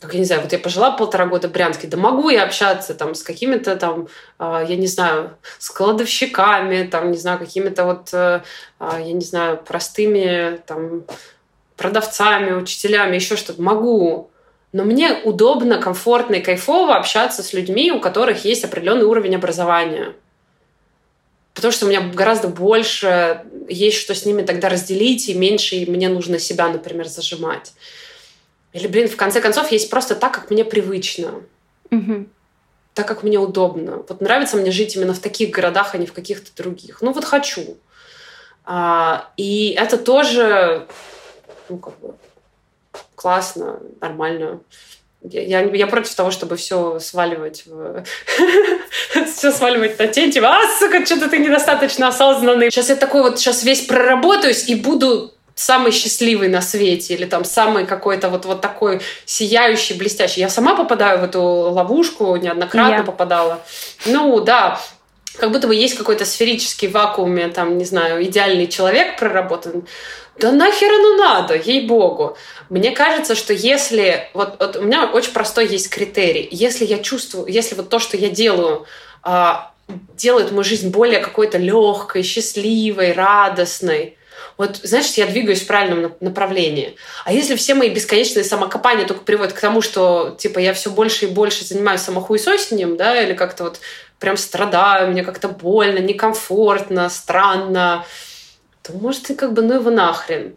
как я не знаю, вот я пожила полтора года в Брянске, да могу я общаться там с какими-то там, я не знаю, с кладовщиками, там, не знаю, какими-то вот, э, я не знаю, простыми там продавцами, учителями, еще что-то. Могу. Но мне удобно, комфортно и кайфово общаться с людьми, у которых есть определенный уровень образования потому что у меня гораздо больше есть что с ними тогда разделить, и меньше мне нужно себя, например, зажимать. Или, блин, в конце концов, есть просто так, как мне привычно. Угу. Так, как мне удобно. Вот нравится мне жить именно в таких городах, а не в каких-то других. Ну вот хочу. А, и это тоже ну, как бы, классно, нормально. Я, я против того, чтобы все сваливать в... (laughs) все сваливать на тень, типа, а, сука, что-то ты недостаточно осознанный. Сейчас я такой вот, сейчас весь проработаюсь и буду самый счастливый на свете или там самый какой-то вот, вот такой сияющий, блестящий. Я сама попадаю в эту ловушку, неоднократно я. попадала. Ну, да, как будто бы есть какой-то сферический вакууме, там, не знаю, идеальный человек проработан. Да нахер оно надо, ей-богу. Мне кажется, что если... Вот, вот у меня очень простой есть критерий. Если я чувствую, если вот то, что я делаю, а, делает мою жизнь более какой-то легкой, счастливой, радостной, вот, значит, я двигаюсь в правильном направлении. А если все мои бесконечные самокопания только приводят к тому, что, типа, я все больше и больше занимаюсь самохуесосением, да, или как-то вот прям страдаю, мне как-то больно, некомфортно, странно, то, может, и как бы, ну его нахрен.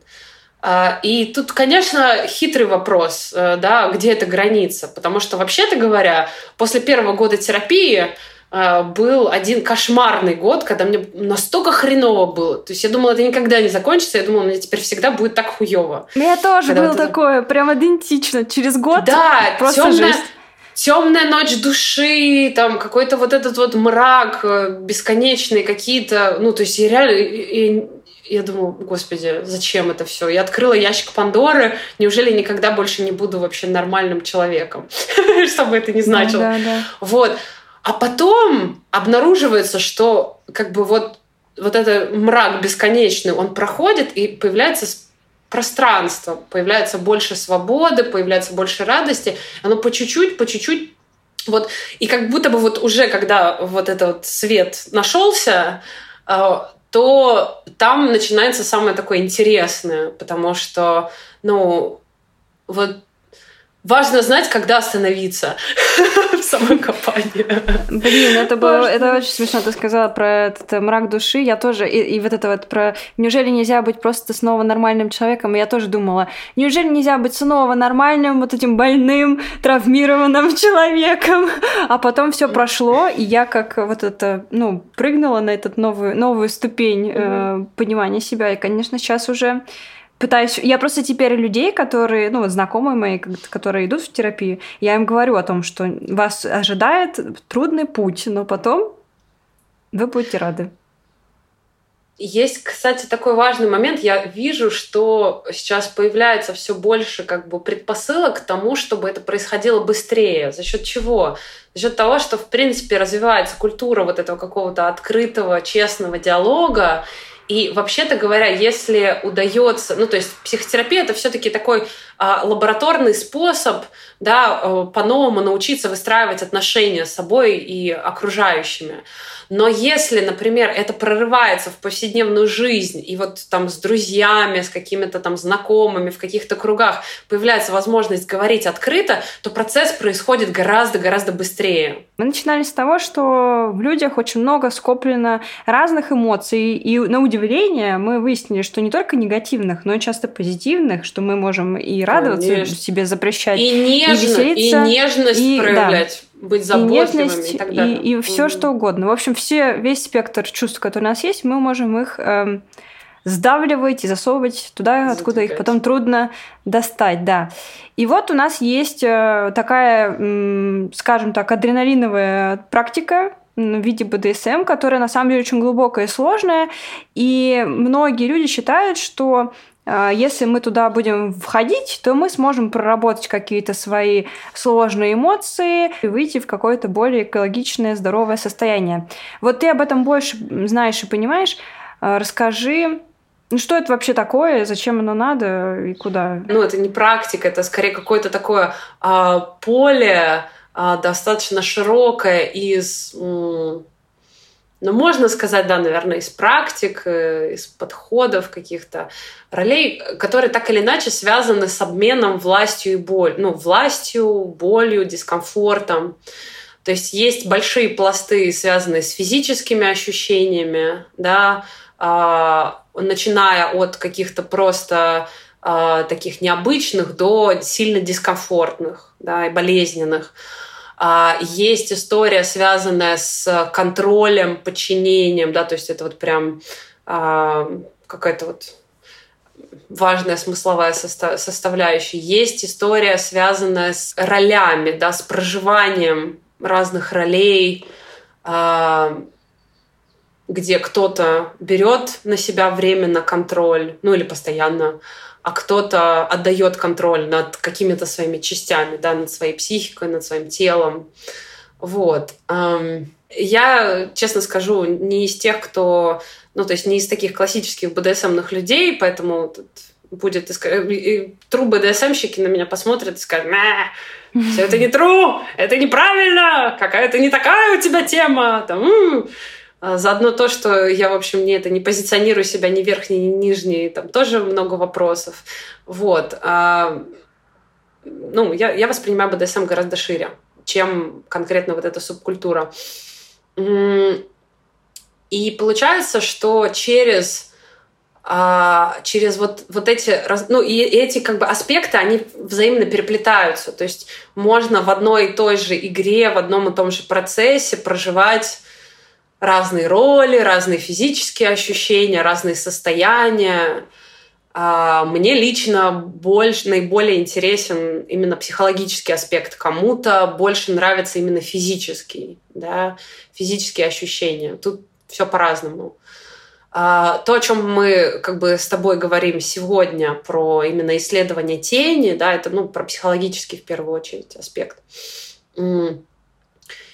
А, и тут, конечно, хитрый вопрос, э, да, где эта граница, потому что, вообще-то говоря, после первого года терапии э, был один кошмарный год, когда мне настолько хреново было. То есть я думала, это никогда не закончится. Я думала, мне теперь всегда будет так хуево. У меня тоже когда было вот такое, прям идентично. Через год да, просто темная, жесть. Темная ночь души, там какой-то вот этот вот мрак э, бесконечный, какие-то, ну, то есть я реально, и, я думаю, господи, зачем это все? Я открыла ящик Пандоры, неужели никогда больше не буду вообще нормальным человеком? (laughs) Что бы это ни значило. Вот. А потом обнаруживается, что как бы вот, вот этот мрак бесконечный, он проходит, и появляется пространство, появляется больше свободы, появляется больше радости. Оно по чуть-чуть, по чуть-чуть Вот, и как будто бы вот уже, когда вот этот вот свет нашелся, э, то там начинается самое такое интересное, потому что, ну, вот важно знать, когда остановиться (laughs) в самокопании. Блин, это было, это очень смешно. Ты сказала про этот э, мрак души. Я тоже, и, и вот это вот про неужели нельзя быть просто снова нормальным человеком? Я тоже думала, неужели нельзя быть снова нормальным, вот этим больным, травмированным человеком? А потом все прошло, и я как вот это, ну, прыгнула на эту новую, новую ступень э, понимания себя. И, конечно, сейчас уже пытаюсь... Я просто теперь людей, которые, ну вот знакомые мои, которые идут в терапию, я им говорю о том, что вас ожидает трудный путь, но потом вы будете рады. Есть, кстати, такой важный момент. Я вижу, что сейчас появляется все больше как бы предпосылок к тому, чтобы это происходило быстрее. За счет чего? За счет того, что, в принципе, развивается культура вот этого какого-то открытого, честного диалога, и вообще-то говоря, если удается, ну то есть психотерапия это все-таки такой лабораторный способ, да, а, по-новому научиться выстраивать отношения с собой и окружающими. Но если, например, это прорывается в повседневную жизнь, и вот там с друзьями, с какими-то там знакомыми, в каких-то кругах появляется возможность говорить открыто, то процесс происходит гораздо-гораздо быстрее. Мы начинали с того, что в людях очень много скоплено разных эмоций, и на удивление мы выяснили, что не только негативных, но и часто позитивных, что мы можем и радоваться Конечно. себе запрещать, и, нежно, и веселиться, и нежность и, проявлять. Да быть заботливыми и, нежность, и так далее. И, и все угу. что угодно. В общем, все, весь спектр чувств, которые у нас есть, мы можем их эм, сдавливать и засовывать туда, Затекать. откуда их потом трудно достать, да. И вот у нас есть э, такая, скажем так, адреналиновая практика, в виде БДСМ, которая на самом деле очень глубокая и сложная. И многие люди считают, что если мы туда будем входить, то мы сможем проработать какие-то свои сложные эмоции и выйти в какое-то более экологичное, здоровое состояние. Вот ты об этом больше знаешь и понимаешь. А, расскажи, ну что это вообще такое, зачем оно надо и куда? Ну это не практика, это скорее какое-то такое а, поле а, достаточно широкое из но можно сказать, да, наверное, из практик, э, из подходов каких-то ролей, которые так или иначе связаны с обменом властью и болью. Ну, властью, болью, дискомфортом. То есть есть большие пласты, связанные с физическими ощущениями, да, а, начиная от каких-то просто а, таких необычных до сильно дискомфортных да, и болезненных. А, есть история, связанная с контролем, подчинением, да, то есть это вот прям а, какая-то вот важная смысловая составляющая. Есть история, связанная с ролями, да, с проживанием разных ролей, а, где кто-то берет на себя временно контроль, ну или постоянно, а кто-то отдает контроль над какими-то своими частями, да, над своей психикой, над своим телом. Вот. Я, честно скажу, не из тех, кто... Ну, то есть не из таких классических БДСМных людей, поэтому тут будет... Тру БДСМщики на меня посмотрят и скажут, все это не тру, это неправильно, какая-то не такая у тебя тема. Там, а, заодно то, что я, в общем, не это не позиционирую себя ни верхней, ни нижней, там тоже много вопросов. Вот. А, ну, я, я воспринимаю БДСМ гораздо шире, чем конкретно вот эта субкультура. И получается, что через а, через вот, вот эти, ну, и эти как бы аспекты, они взаимно переплетаются. То есть можно в одной и той же игре, в одном и том же процессе проживать разные роли, разные физические ощущения, разные состояния. А, мне лично больше, наиболее интересен именно психологический аспект. Кому-то больше нравится именно физический, да, физические ощущения. Тут все по-разному. А, то, о чем мы как бы с тобой говорим сегодня про именно исследование тени, да, это ну, про психологический в первую очередь аспект.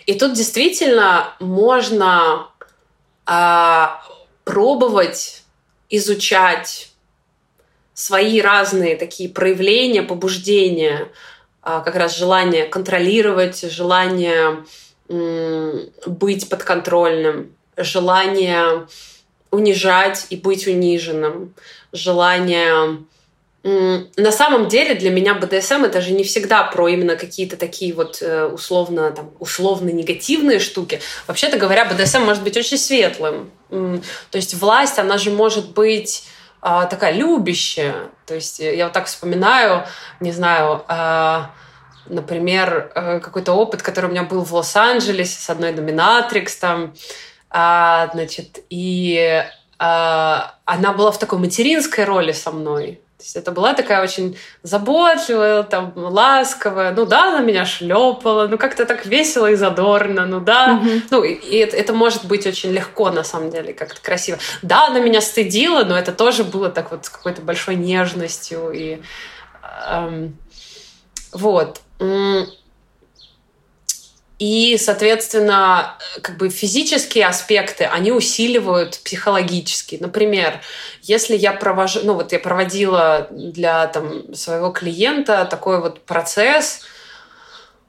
И тут действительно можно а, пробовать изучать свои разные такие проявления, побуждения а, как раз желание контролировать, желание быть подконтрольным, желание унижать и быть униженным, желание на самом деле для меня БДСМ это же не всегда про именно какие-то такие вот э, условно там условно негативные штуки. Вообще-то говоря, БДСМ может быть очень светлым. То есть власть, она же может быть а, такая любящая. То есть я вот так вспоминаю, не знаю, а, например, э, какой-то опыт, который у меня был в Лос-Анджелесе с одной доминатрикс там, а, значит, и она была в такой материнской роли со мной. То есть это была такая очень заботливая, там, ласковая. Ну да, она меня шлепала, ну как-то так весело и задорно, ну да. Угу. Ну и, и это, это может быть очень легко, на самом деле, как-то красиво. Да, она меня стыдила, но это тоже было так вот с какой-то большой нежностью. И, эм, вот. И, соответственно, как бы физические аспекты, они усиливают психологические. Например, если я провожу, ну вот я проводила для там, своего клиента такой вот процесс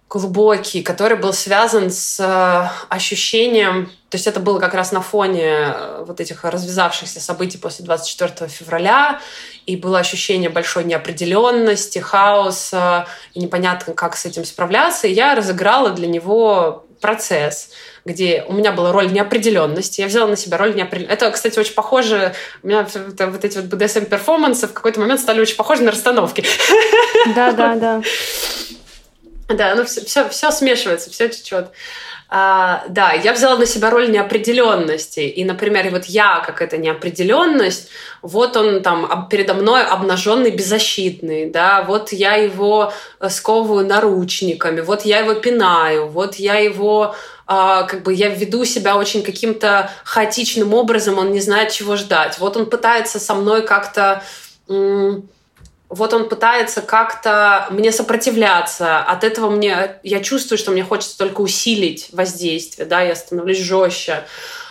глубокий, который был связан с э, ощущением, то есть это было как раз на фоне э, вот этих развязавшихся событий после 24 февраля, и было ощущение большой неопределенности, хаоса, и непонятно, как с этим справляться. И я разыграла для него процесс, где у меня была роль неопределенности. Я взяла на себя роль неопределенности. Это, кстати, очень похоже... У меня вот эти вот BDSM-перформансы в какой-то момент стали очень похожи на расстановки. Да, да, да. (laughs) Да, ну все, все, все смешивается, все чуть-чуть. А, да, я взяла на себя роль неопределенности. И, например, вот я, как эта неопределенность, вот он там передо мной обнаженный, беззащитный, да, вот я его э, сковываю наручниками, вот я его пинаю, вот я его а, как бы я веду себя очень каким-то хаотичным образом, он не знает, чего ждать. Вот он пытается со мной как-то вот он пытается как-то мне сопротивляться. От этого мне я чувствую, что мне хочется только усилить воздействие, да, я становлюсь жестче.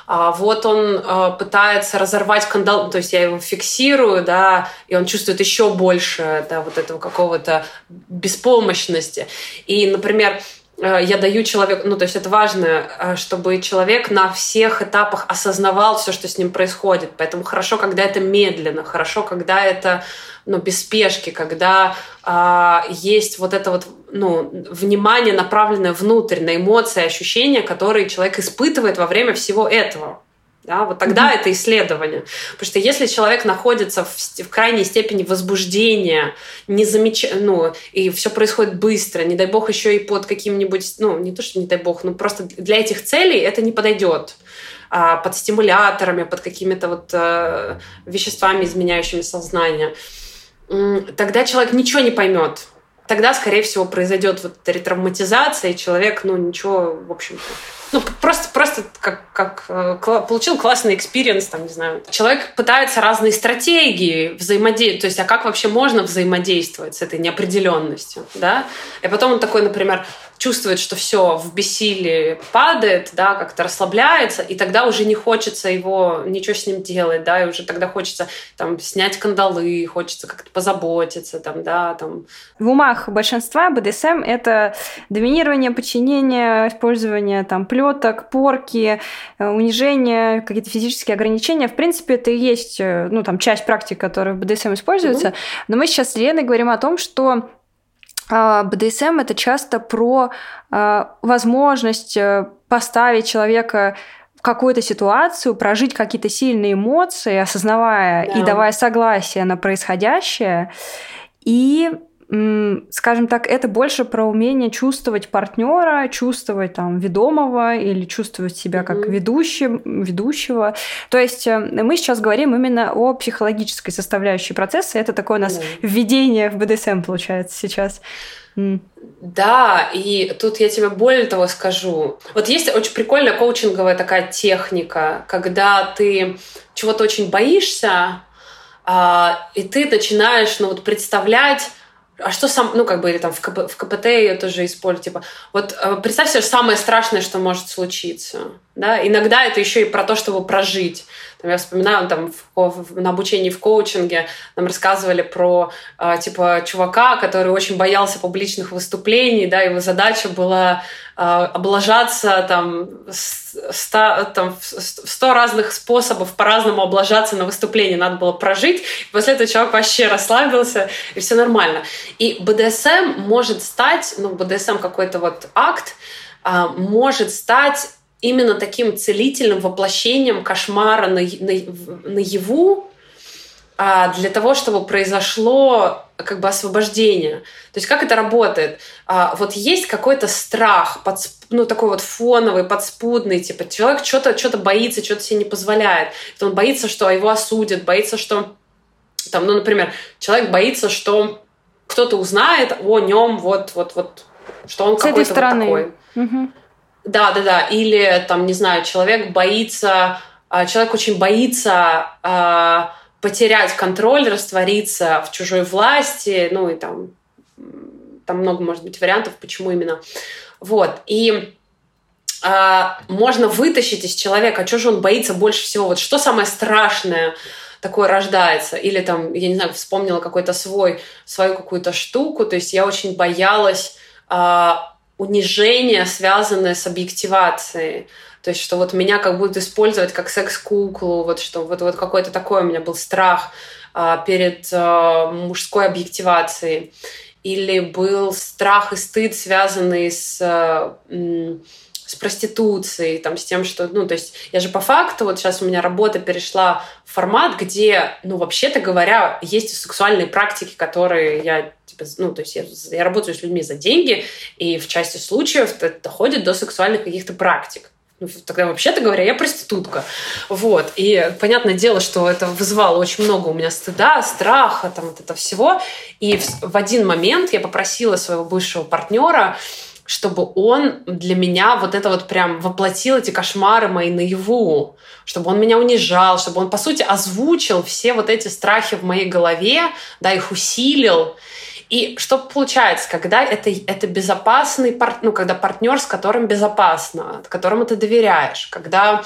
А вот он а, пытается разорвать кандал, то есть я его фиксирую, да, и он чувствует еще больше, да, вот этого какого-то беспомощности. И, например, я даю человеку, ну, то есть это важно, э, чтобы человек на всех этапах осознавал все, что с ним происходит. Поэтому хорошо, когда это медленно, хорошо, когда это ну, без спешки, когда а, есть вот это вот ну, внимание, направленное внутрь, на эмоции, ощущения, которые человек испытывает во время всего этого. Да, вот тогда mm-hmm. это исследование. Потому что если человек находится в, в крайней степени возбуждения, не замеч... ну, и все происходит быстро, не дай бог еще и под каким-нибудь, ну, не то, что не дай бог, но просто для этих целей это не подойдет а, под стимуляторами, под какими-то вот а, веществами, изменяющими сознание тогда человек ничего не поймет. Тогда, скорее всего, произойдет вот ретравматизация, и человек, ну, ничего, в общем-то, ну, просто, просто как, как э, получил классный experience, там, не знаю. Человек пытается разные стратегии взаимодействовать, то есть, а как вообще можно взаимодействовать с этой неопределенностью, да? И потом он такой, например, чувствует, что все в бессилии падает, да, как-то расслабляется, и тогда уже не хочется его ничего с ним делать, да, и уже тогда хочется там снять кандалы, хочется как-то позаботиться, там, да, там. В умах большинства БДСМ — это доминирование, подчинение, использование там плеток, порки, э, унижение, какие-то физические ограничения. В принципе, это и есть, э, ну, там, часть практик, которая в БДСМ используется. Mm-hmm. Но мы сейчас с Леной говорим о том, что БДСМ это часто про а, возможность э, поставить человека в какую-то ситуацию, прожить какие-то сильные эмоции, осознавая да. и давая согласие на происходящее. И скажем так, это больше про умение чувствовать партнера, чувствовать там ведомого или чувствовать себя mm-hmm. как ведущим, ведущего. То есть э, мы сейчас говорим именно о психологической составляющей процесса. Это такое у нас mm-hmm. введение в БДСМ получается сейчас. Mm. Да, и тут я тебе более того скажу. Вот есть очень прикольная коучинговая такая техника, когда ты чего-то очень боишься, а, и ты начинаешь ну, вот, представлять а что сам, ну, как бы, или там в, КП, в КПТ я тоже использую, типа, вот э, представь себе самое страшное, что может случиться. Да? Иногда это еще и про то, чтобы прожить. Там, я вспоминаю, там в, на обучении в коучинге нам рассказывали про э, типа чувака, который очень боялся публичных выступлений, да, его задача была облажаться там, ста, там сто разных способов по-разному облажаться на выступлении, надо было прожить. После этого человек вообще расслабился, и все нормально. И БДСМ может стать, ну, БДСМ какой-то вот акт, э, может стать именно таким целительным воплощением кошмара на, на, наяву а, для того, чтобы произошло как бы освобождение. То есть как это работает? А, вот есть какой-то страх, под, ну такой вот фоновый, подспудный, типа человек что-то что боится, что-то себе не позволяет. Он боится, что его осудят, боится, что там, ну, например, человек боится, что кто-то узнает о нем вот, вот, вот, что он какой-то вот такой. Угу. Да, да, да. Или там, не знаю, человек боится, а, человек очень боится э, потерять контроль, раствориться в чужой власти, ну и там, там много может быть вариантов, почему именно. Вот. И э, можно вытащить из человека, а что же он боится больше всего, вот что самое страшное такое рождается. Или там, я не знаю, вспомнила какой-то свой, свою какую-то штуку, то есть я очень боялась унижение, связанное с объективацией. То есть, что вот меня как будут использовать как секс-куклу, вот что вот, вот какой-то такой у меня был страх а, перед а, мужской объективацией. Или был страх и стыд, связанный с а, с проституцией, там, с тем, что, ну, то есть я же по факту, вот сейчас у меня работа перешла в формат, где, ну, вообще-то говоря, есть сексуальные практики, которые я, типа, ну, то есть я, я работаю с людьми за деньги, и в части случаев это доходит до сексуальных каких-то практик. Ну, тогда вообще-то говоря, я проститутка. Вот. И понятное дело, что это вызывало очень много у меня стыда, страха, там вот это всего. И в, в один момент я попросила своего бывшего партнера, чтобы он для меня вот это вот прям воплотил эти кошмары мои наяву, чтобы он меня унижал, чтобы он, по сути, озвучил все вот эти страхи в моей голове, да, их усилил. И что получается, когда это, это безопасный партнер, ну, когда партнер, с которым безопасно, которому ты доверяешь, когда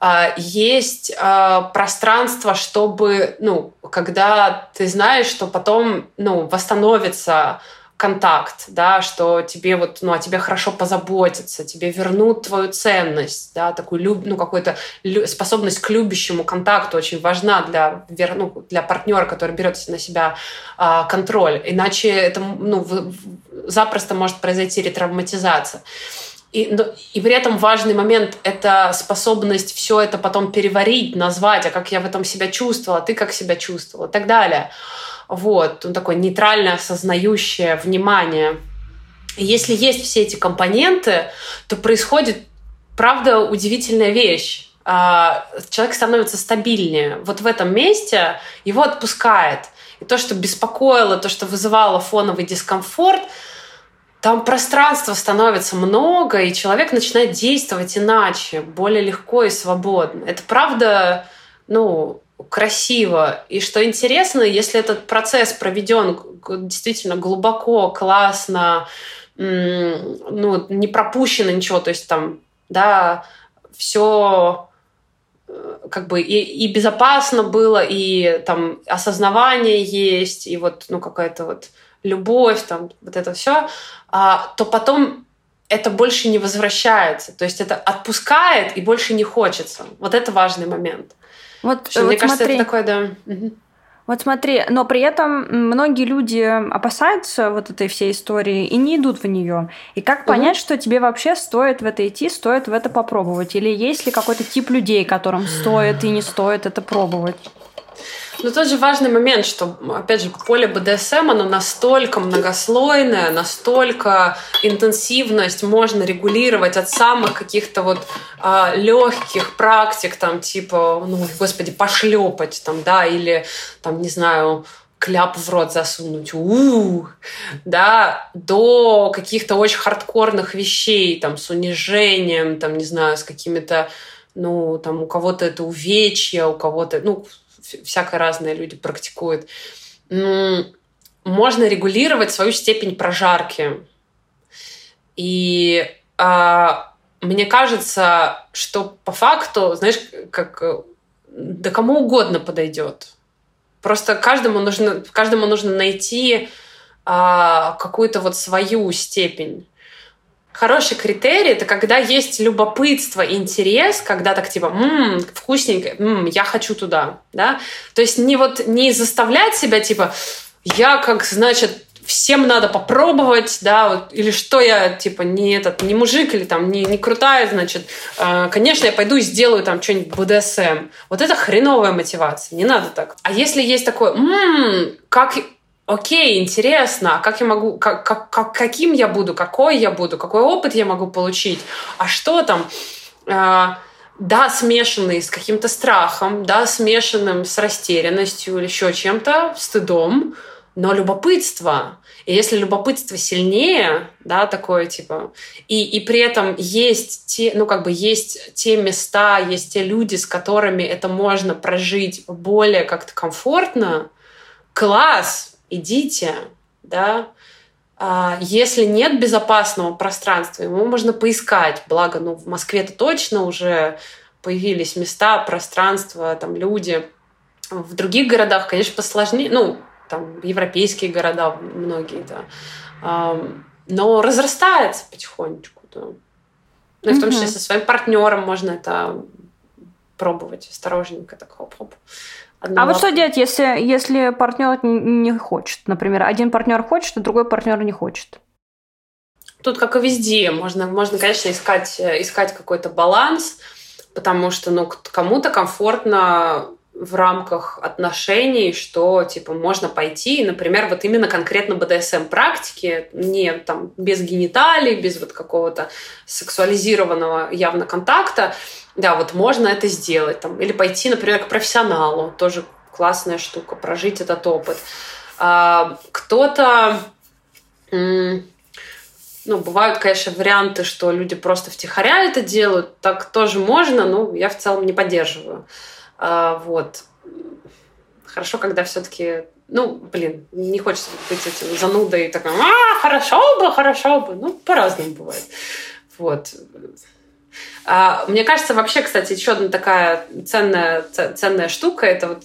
Uh, есть uh, пространство, чтобы, ну, когда ты знаешь, что потом, ну, восстановится контакт, да, что тебе вот, ну, о тебе хорошо позаботятся, тебе вернут твою ценность, да, такую, люб, ну, какую-то способность к любящему контакту очень важна для, ну, для партнера, который берет на себя э, контроль. Иначе это, ну, запросто может произойти ретравматизация. И, но, и при этом важный момент — это способность все это потом переварить, назвать, а как я в этом себя чувствовала, ты как себя чувствовала и так далее. Вот, он такое нейтральное, осознающее внимание. И если есть все эти компоненты, то происходит, правда, удивительная вещь. А, человек становится стабильнее. Вот в этом месте его отпускает. И то, что беспокоило, то, что вызывало фоновый дискомфорт, там пространства становится много, и человек начинает действовать иначе, более легко и свободно. Это правда, ну, красиво. И что интересно, если этот процесс проведен действительно глубоко, классно, ну, не пропущено ничего, то есть там, да, все э, как бы и, и безопасно было, и там осознавание есть, и вот, ну, какая-то вот любовь, там, вот это все, а, то потом это больше не возвращается. То есть это отпускает и больше не хочется. Вот это важный момент. Вот, что, вот мне смотри. кажется, это такое, да. Вот смотри, но при этом многие люди опасаются вот этой всей истории и не идут в нее. И как понять, угу. что тебе вообще стоит в это идти, стоит в это попробовать? Или есть ли какой-то тип людей, которым стоит и не стоит это пробовать? Но тот же важный момент, что, опять же, поле БДСМ, оно настолько многослойное, настолько интенсивность можно регулировать от самых каких-то вот а, легких практик, там, типа, ну, господи, пошлепать, там, да, или, там, не знаю, кляп в рот засунуть, -у да, до каких-то очень хардкорных вещей, там, с унижением, там, не знаю, с какими-то, ну, там, у кого-то это увечья, у кого-то, ну, всякое разное люди практикуют. Можно регулировать свою степень прожарки. И а, мне кажется, что по факту, знаешь, как да кому угодно подойдет. Просто каждому нужно, каждому нужно найти а, какую-то вот свою степень. Хороший критерий — это когда есть любопытство, интерес, когда так типа «Ммм, вкусненько, ммм, я хочу туда». Да? То есть не, вот, не заставлять себя типа «я как, значит, всем надо попробовать, да, вот, или что я, типа, не этот, не мужик или там не, не крутая, значит, э, конечно, я пойду и сделаю там что-нибудь БДСМ. Вот это хреновая мотивация, не надо так. А если есть такое, м-м, как окей, интересно, а как я могу, как, как, как, каким я буду, какой я буду, какой опыт я могу получить, а что там, э, да, смешанный с каким-то страхом, да, смешанным с растерянностью или еще чем-то, стыдом, но любопытство. И если любопытство сильнее, да, такое типа, и, и при этом есть те, ну, как бы есть те места, есть те люди, с которыми это можно прожить более как-то комфортно, класс, идите, да. А если нет безопасного пространства, его можно поискать. Благо, ну, в Москве-то точно уже появились места, пространства, там люди. В других городах, конечно, посложнее. Ну, там европейские города многие, да. Но разрастается потихонечку, да. Ну и в том числе со своим партнером можно это пробовать осторожненько, так хоп-хоп. а вот что делать, если, если партнер не хочет? Например, один партнер хочет, а другой партнер не хочет. Тут, как и везде, можно, можно конечно, искать, искать какой-то баланс, потому что ну, кому-то комфортно в рамках отношений, что типа можно пойти, например, вот именно конкретно БДСМ практики, не там без гениталий, без вот какого-то сексуализированного явно контакта, да, вот можно это сделать там, или пойти, например, к профессионалу, тоже классная штука, прожить этот опыт. А, кто-то ну, бывают, конечно, варианты, что люди просто втихаря это делают, так тоже можно, но я в целом не поддерживаю. А, вот. Хорошо, когда все-таки ну, блин, не хочется быть этим занудой, такой, а, хорошо бы, хорошо бы. Ну, по-разному бывает. Вот. А, мне кажется, вообще, кстати, еще одна такая ценная, ценная штука, это вот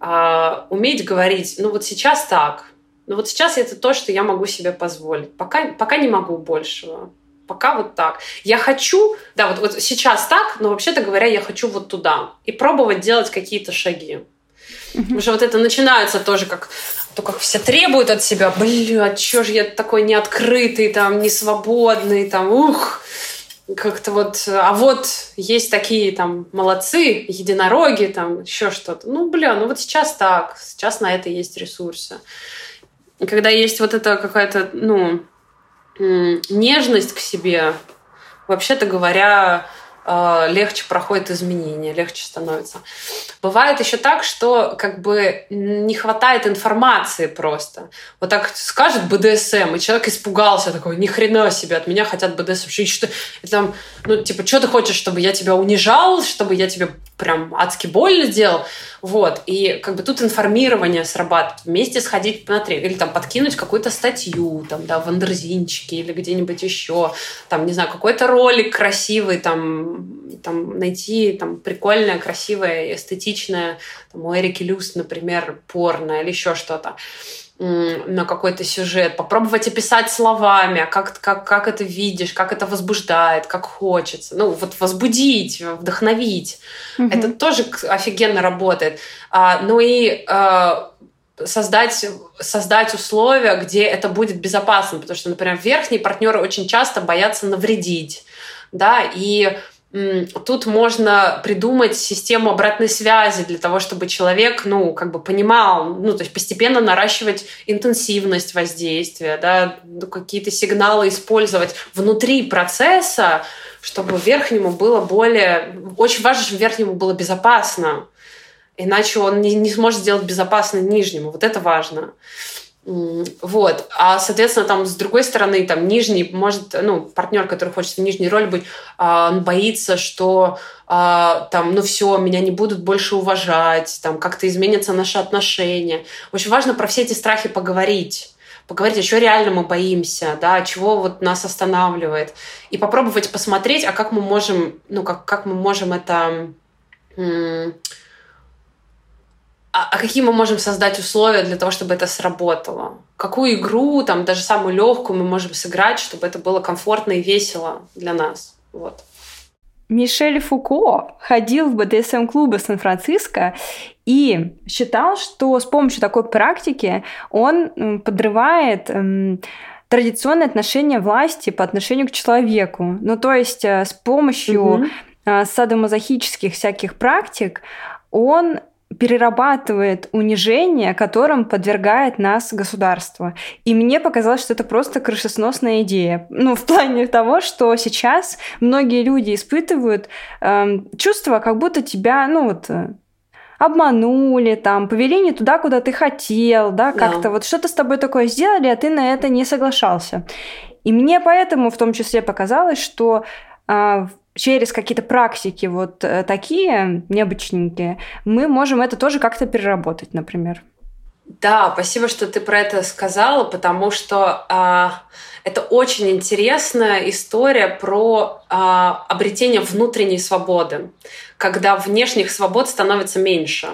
а, уметь говорить, ну, вот сейчас так, ну, вот сейчас это то, что я могу себе позволить. Пока, пока не могу большего пока вот так. Я хочу, да, вот, вот сейчас так, но вообще-то говоря, я хочу вот туда. И пробовать делать какие-то шаги. Потому что вот это начинается тоже как то, как все требуют от себя, бля, чё же я такой неоткрытый, там, не свободный, там, ух, как-то вот, а вот есть такие там молодцы, единороги, там, еще что-то. Ну, бля, ну вот сейчас так, сейчас на это есть ресурсы. И когда есть вот это какая-то, ну, нежность к себе, вообще-то говоря, легче проходит изменения, легче становится. Бывает еще так, что как бы не хватает информации просто. Вот так скажет БДСМ, и человек испугался такой, ни хрена себе, от меня хотят БДСМ. Что, что, там, ну, типа, что ты хочешь, чтобы я тебя унижал, чтобы я тебе прям адски больно сделал? Вот. И как бы тут информирование срабатывает. Вместе сходить посмотреть. Или там подкинуть какую-то статью там, да, в Андерзинчике или где-нибудь еще. Там, не знаю, какой-то ролик красивый, там, там найти там прикольное, красивое, эстетичное. Там, у Эрики Люс, например, порно или еще что-то на какой-то сюжет, попробовать описать словами, а как, как, как это видишь, как это возбуждает, как хочется. Ну, вот возбудить, вдохновить. Угу. Это тоже офигенно работает. А, ну и а, создать, создать условия, где это будет безопасно. Потому что, например, верхние партнеры очень часто боятся навредить. Да, и тут можно придумать систему обратной связи для того, чтобы человек, ну, как бы понимал, ну, то есть постепенно наращивать интенсивность воздействия, да, ну, какие-то сигналы использовать внутри процесса, чтобы верхнему было более... Очень важно, чтобы верхнему было безопасно. Иначе он не, не сможет сделать безопасно нижнему. Вот это важно. Вот. А, соответственно, там с другой стороны, там нижний, может, ну, партнер, который хочет в нижней роли быть, а, он боится, что а, там, ну все, меня не будут больше уважать, там как-то изменятся наши отношения. Очень важно про все эти страхи поговорить. поговорить, а что реально мы боимся, да, чего вот нас останавливает, и попробовать посмотреть, а как мы можем, ну, как, как мы можем это... а, а какие мы можем создать условия для того, чтобы это сработало? Какую игру, там, даже самую легкую мы можем сыграть, чтобы это было комфортно и весело для нас? Вот. Мишель Фуко ходил в БДСМ-клубы Сан-Франциско и считал, что с помощью такой практики он подрывает эм, традиционные отношения власти по отношению к человеку. Ну, то есть э, с помощью угу. садомазохических всяких практик он перерабатывает унижение, которым подвергает нас государство. И мне показалось, что это просто крышесносная идея. Ну, в плане того, что сейчас многие люди испытывают э, чувство, как будто тебя, ну вот, э, обманули, там, повели не туда, куда ты хотел, да, как-то да. вот что-то с тобой такое сделали, а ты на это не соглашался. И мне поэтому в том числе показалось, что э, через какие-то практики вот э, такие необычненькие, мы можем это тоже как-то переработать, например. Да, спасибо, что ты про это сказала, потому что э, это очень интересная история про э, обретение внутренней свободы, когда внешних свобод становится меньше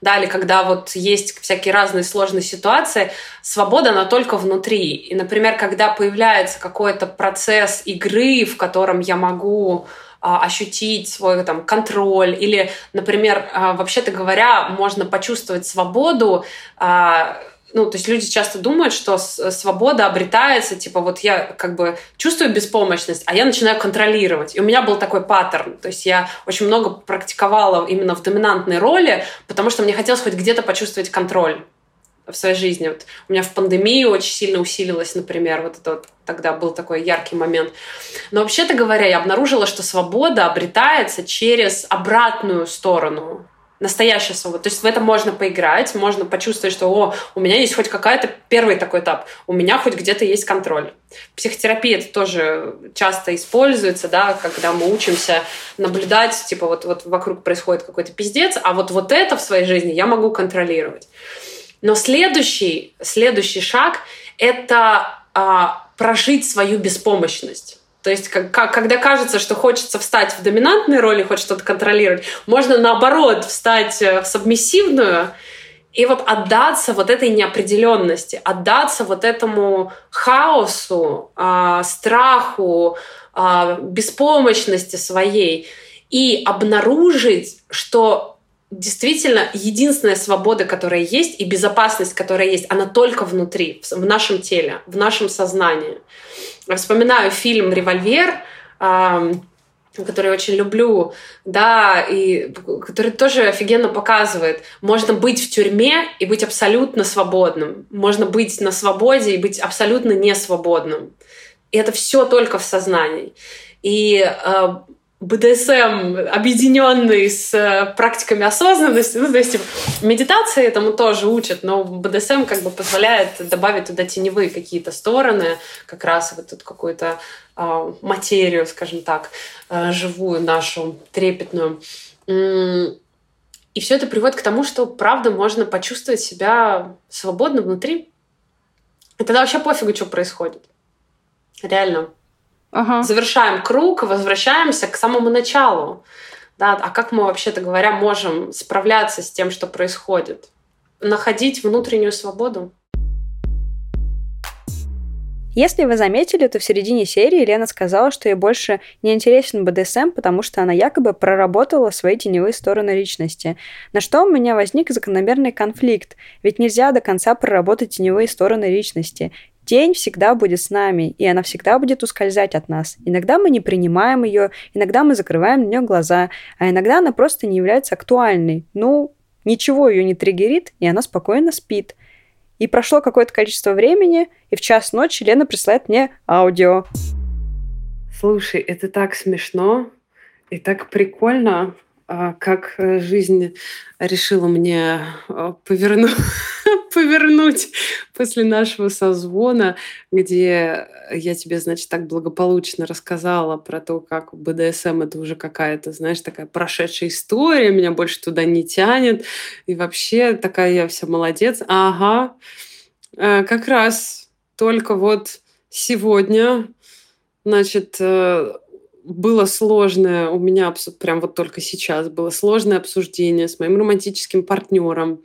да, или когда вот есть всякие разные сложные ситуации, свобода, она только внутри. И, например, когда появляется какой-то процесс игры, в котором я могу а, ощутить свой там контроль или, например, а, вообще-то говоря, можно почувствовать свободу а, ну, то есть люди часто думают, что свобода обретается, типа, вот я как бы чувствую беспомощность, а я начинаю контролировать. И у меня был такой паттерн. То есть я очень много практиковала именно в доминантной роли, потому что мне хотелось хоть где-то почувствовать контроль в своей жизни. Вот у меня в пандемию очень сильно усилилось, например, вот это вот тогда был такой яркий момент. Но вообще-то говоря, я обнаружила, что свобода обретается через обратную сторону настоящая свобода. То есть в это можно поиграть, можно почувствовать, что о, у меня есть хоть какая-то первый такой этап, у меня хоть где-то есть контроль. В психотерапии это тоже часто используется, да, когда мы учимся наблюдать, типа вот, вот вокруг происходит какой-то пиздец, а вот, вот это в своей жизни я могу контролировать. Но следующий, следующий шаг — это а, прожить свою беспомощность. То есть, как, как, когда кажется, что хочется встать в доминантной роли, хоть что-то контролировать, можно наоборот встать э, в сабмиссивную и вот отдаться вот этой неопределенности, отдаться вот этому хаосу, э, страху, э, беспомощности своей и обнаружить, что действительно единственная свобода, которая есть, и безопасность, которая есть, она только внутри, в нашем теле, в нашем сознании. Вспоминаю фильм «Револьвер», который я очень люблю, да, и который тоже офигенно показывает. Можно быть в тюрьме и быть абсолютно свободным. Можно быть на свободе и быть абсолютно несвободным. И это все только в сознании. И э, БДСМ, объединенный с э, практиками осознанности. Ну, то есть, типа, медитации этому тоже учат, но БДСМ как бы позволяет добавить туда теневые какие-то стороны, как раз вот тут какую-то э, материю, скажем так, э, живую нашу, трепетную. И все это приводит к тому, что, правда, можно почувствовать себя свободно внутри. И тогда вообще пофигу, что происходит. Реально ага. завершаем круг, возвращаемся к самому началу. Да, а как мы, вообще-то говоря, можем справляться с тем, что происходит? Находить внутреннюю свободу. Если вы заметили, то в середине серии Лена сказала, что ей больше не интересен БДСМ, потому что она якобы проработала свои теневые стороны личности. На что у меня возник закономерный конфликт, ведь нельзя до конца проработать теневые стороны личности. Тень всегда будет с нами, и она всегда будет ускользать от нас. Иногда мы не принимаем ее, иногда мы закрываем на нее глаза, а иногда она просто не является актуальной. Ну, ничего ее не триггерит, и она спокойно спит. И прошло какое-то количество времени, и в час ночи Лена присылает мне аудио. Слушай, это так смешно и так прикольно. А, как э, жизнь решила мне а, поверну... (laughs) повернуть после нашего созвона, где я тебе, значит, так благополучно рассказала про то, как БДСМ это уже какая-то, знаешь, такая прошедшая история, меня больше туда не тянет, и вообще такая я вся молодец. Ага, Э, как раз только вот сегодня, значит, э, было сложное у меня, прям вот только сейчас, было сложное обсуждение с моим романтическим партнером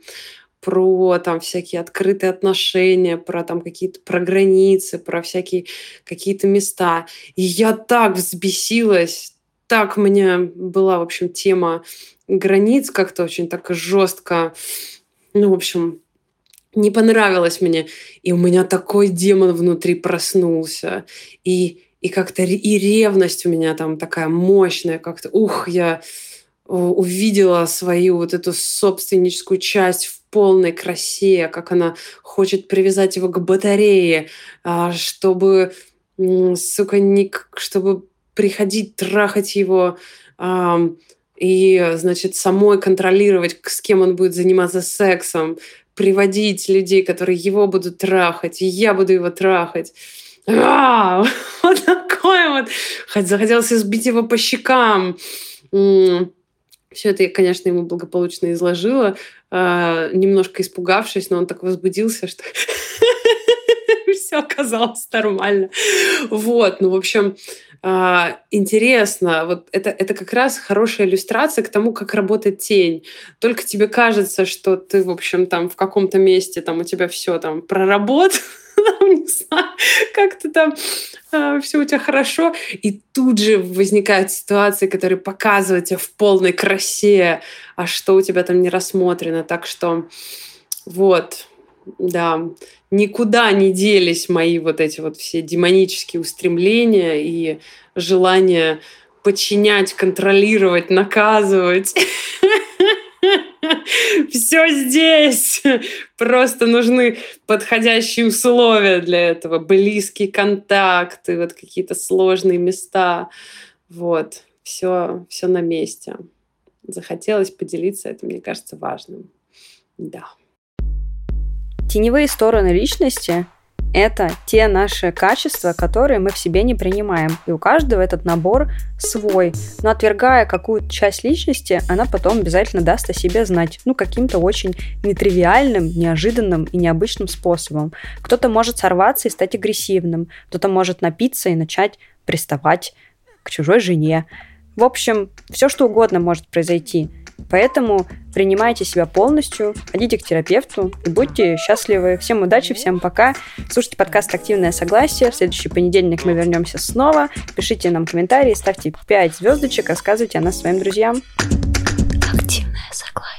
про там всякие открытые отношения, про там какие-то про границы, про всякие какие-то места. И я так взбесилась, так у меня была, в общем, тема границ как-то очень так жестко. Ну, в общем, не понравилось мне. И у меня такой демон внутри проснулся. И, и как-то и ревность у меня там такая мощная. Как-то, ух, я увидела свою вот эту собственническую часть в полной красе, как она хочет привязать его к батарее, а, чтобы, сука, не, чтобы приходить, трахать его, и, значит, самой контролировать, с кем он будет заниматься сексом, приводить людей, которые его будут трахать, и я буду его трахать. А, (laughs) вот такое вот. Захотелось избить его по щекам. Все это я, конечно, ему благополучно изложила, э, немножко испугавшись, но он так возбудился, что (laughs) все оказалось нормально. Вот, ну, в общем, э, интересно, вот это, это как раз хорошая иллюстрация к тому, как работает тень. Только тебе кажется, что ты, в общем, там в каком-то месте, там у тебя все там проработано, (laughs) не знаю, как-то там а, все у тебя хорошо, и тут же возникают ситуации, которые показывают тебя в полной красе, а что у тебя там не рассмотрено. Так что вот, да, никуда не делись мои вот эти вот все демонические устремления и желание подчинять, контролировать, наказывать. (laughs) (laughs) Все здесь. (laughs) Просто нужны подходящие условия для этого. Близкие контакты, вот какие-то сложные места. Вот. Все, все на месте. Захотелось поделиться, это, мне кажется, важным. Да. Теневые стороны личности это те наши качества, которые мы в себе не принимаем. И у каждого этот набор свой. Но отвергая какую-то часть личности, она потом обязательно даст о себе знать. Ну, каким-то очень нетривиальным, неожиданным и необычным способом. Кто-то может сорваться и стать агрессивным. Кто-то может напиться и начать приставать к чужой жене. В общем, все что угодно может произойти. Поэтому принимайте себя полностью, ходите к терапевту и будьте счастливы. Всем удачи, всем пока. Слушайте подкаст «Активное согласие». В следующий понедельник мы вернемся снова. Пишите нам комментарии, ставьте 5 звездочек, рассказывайте о нас своим друзьям. Активное согласие.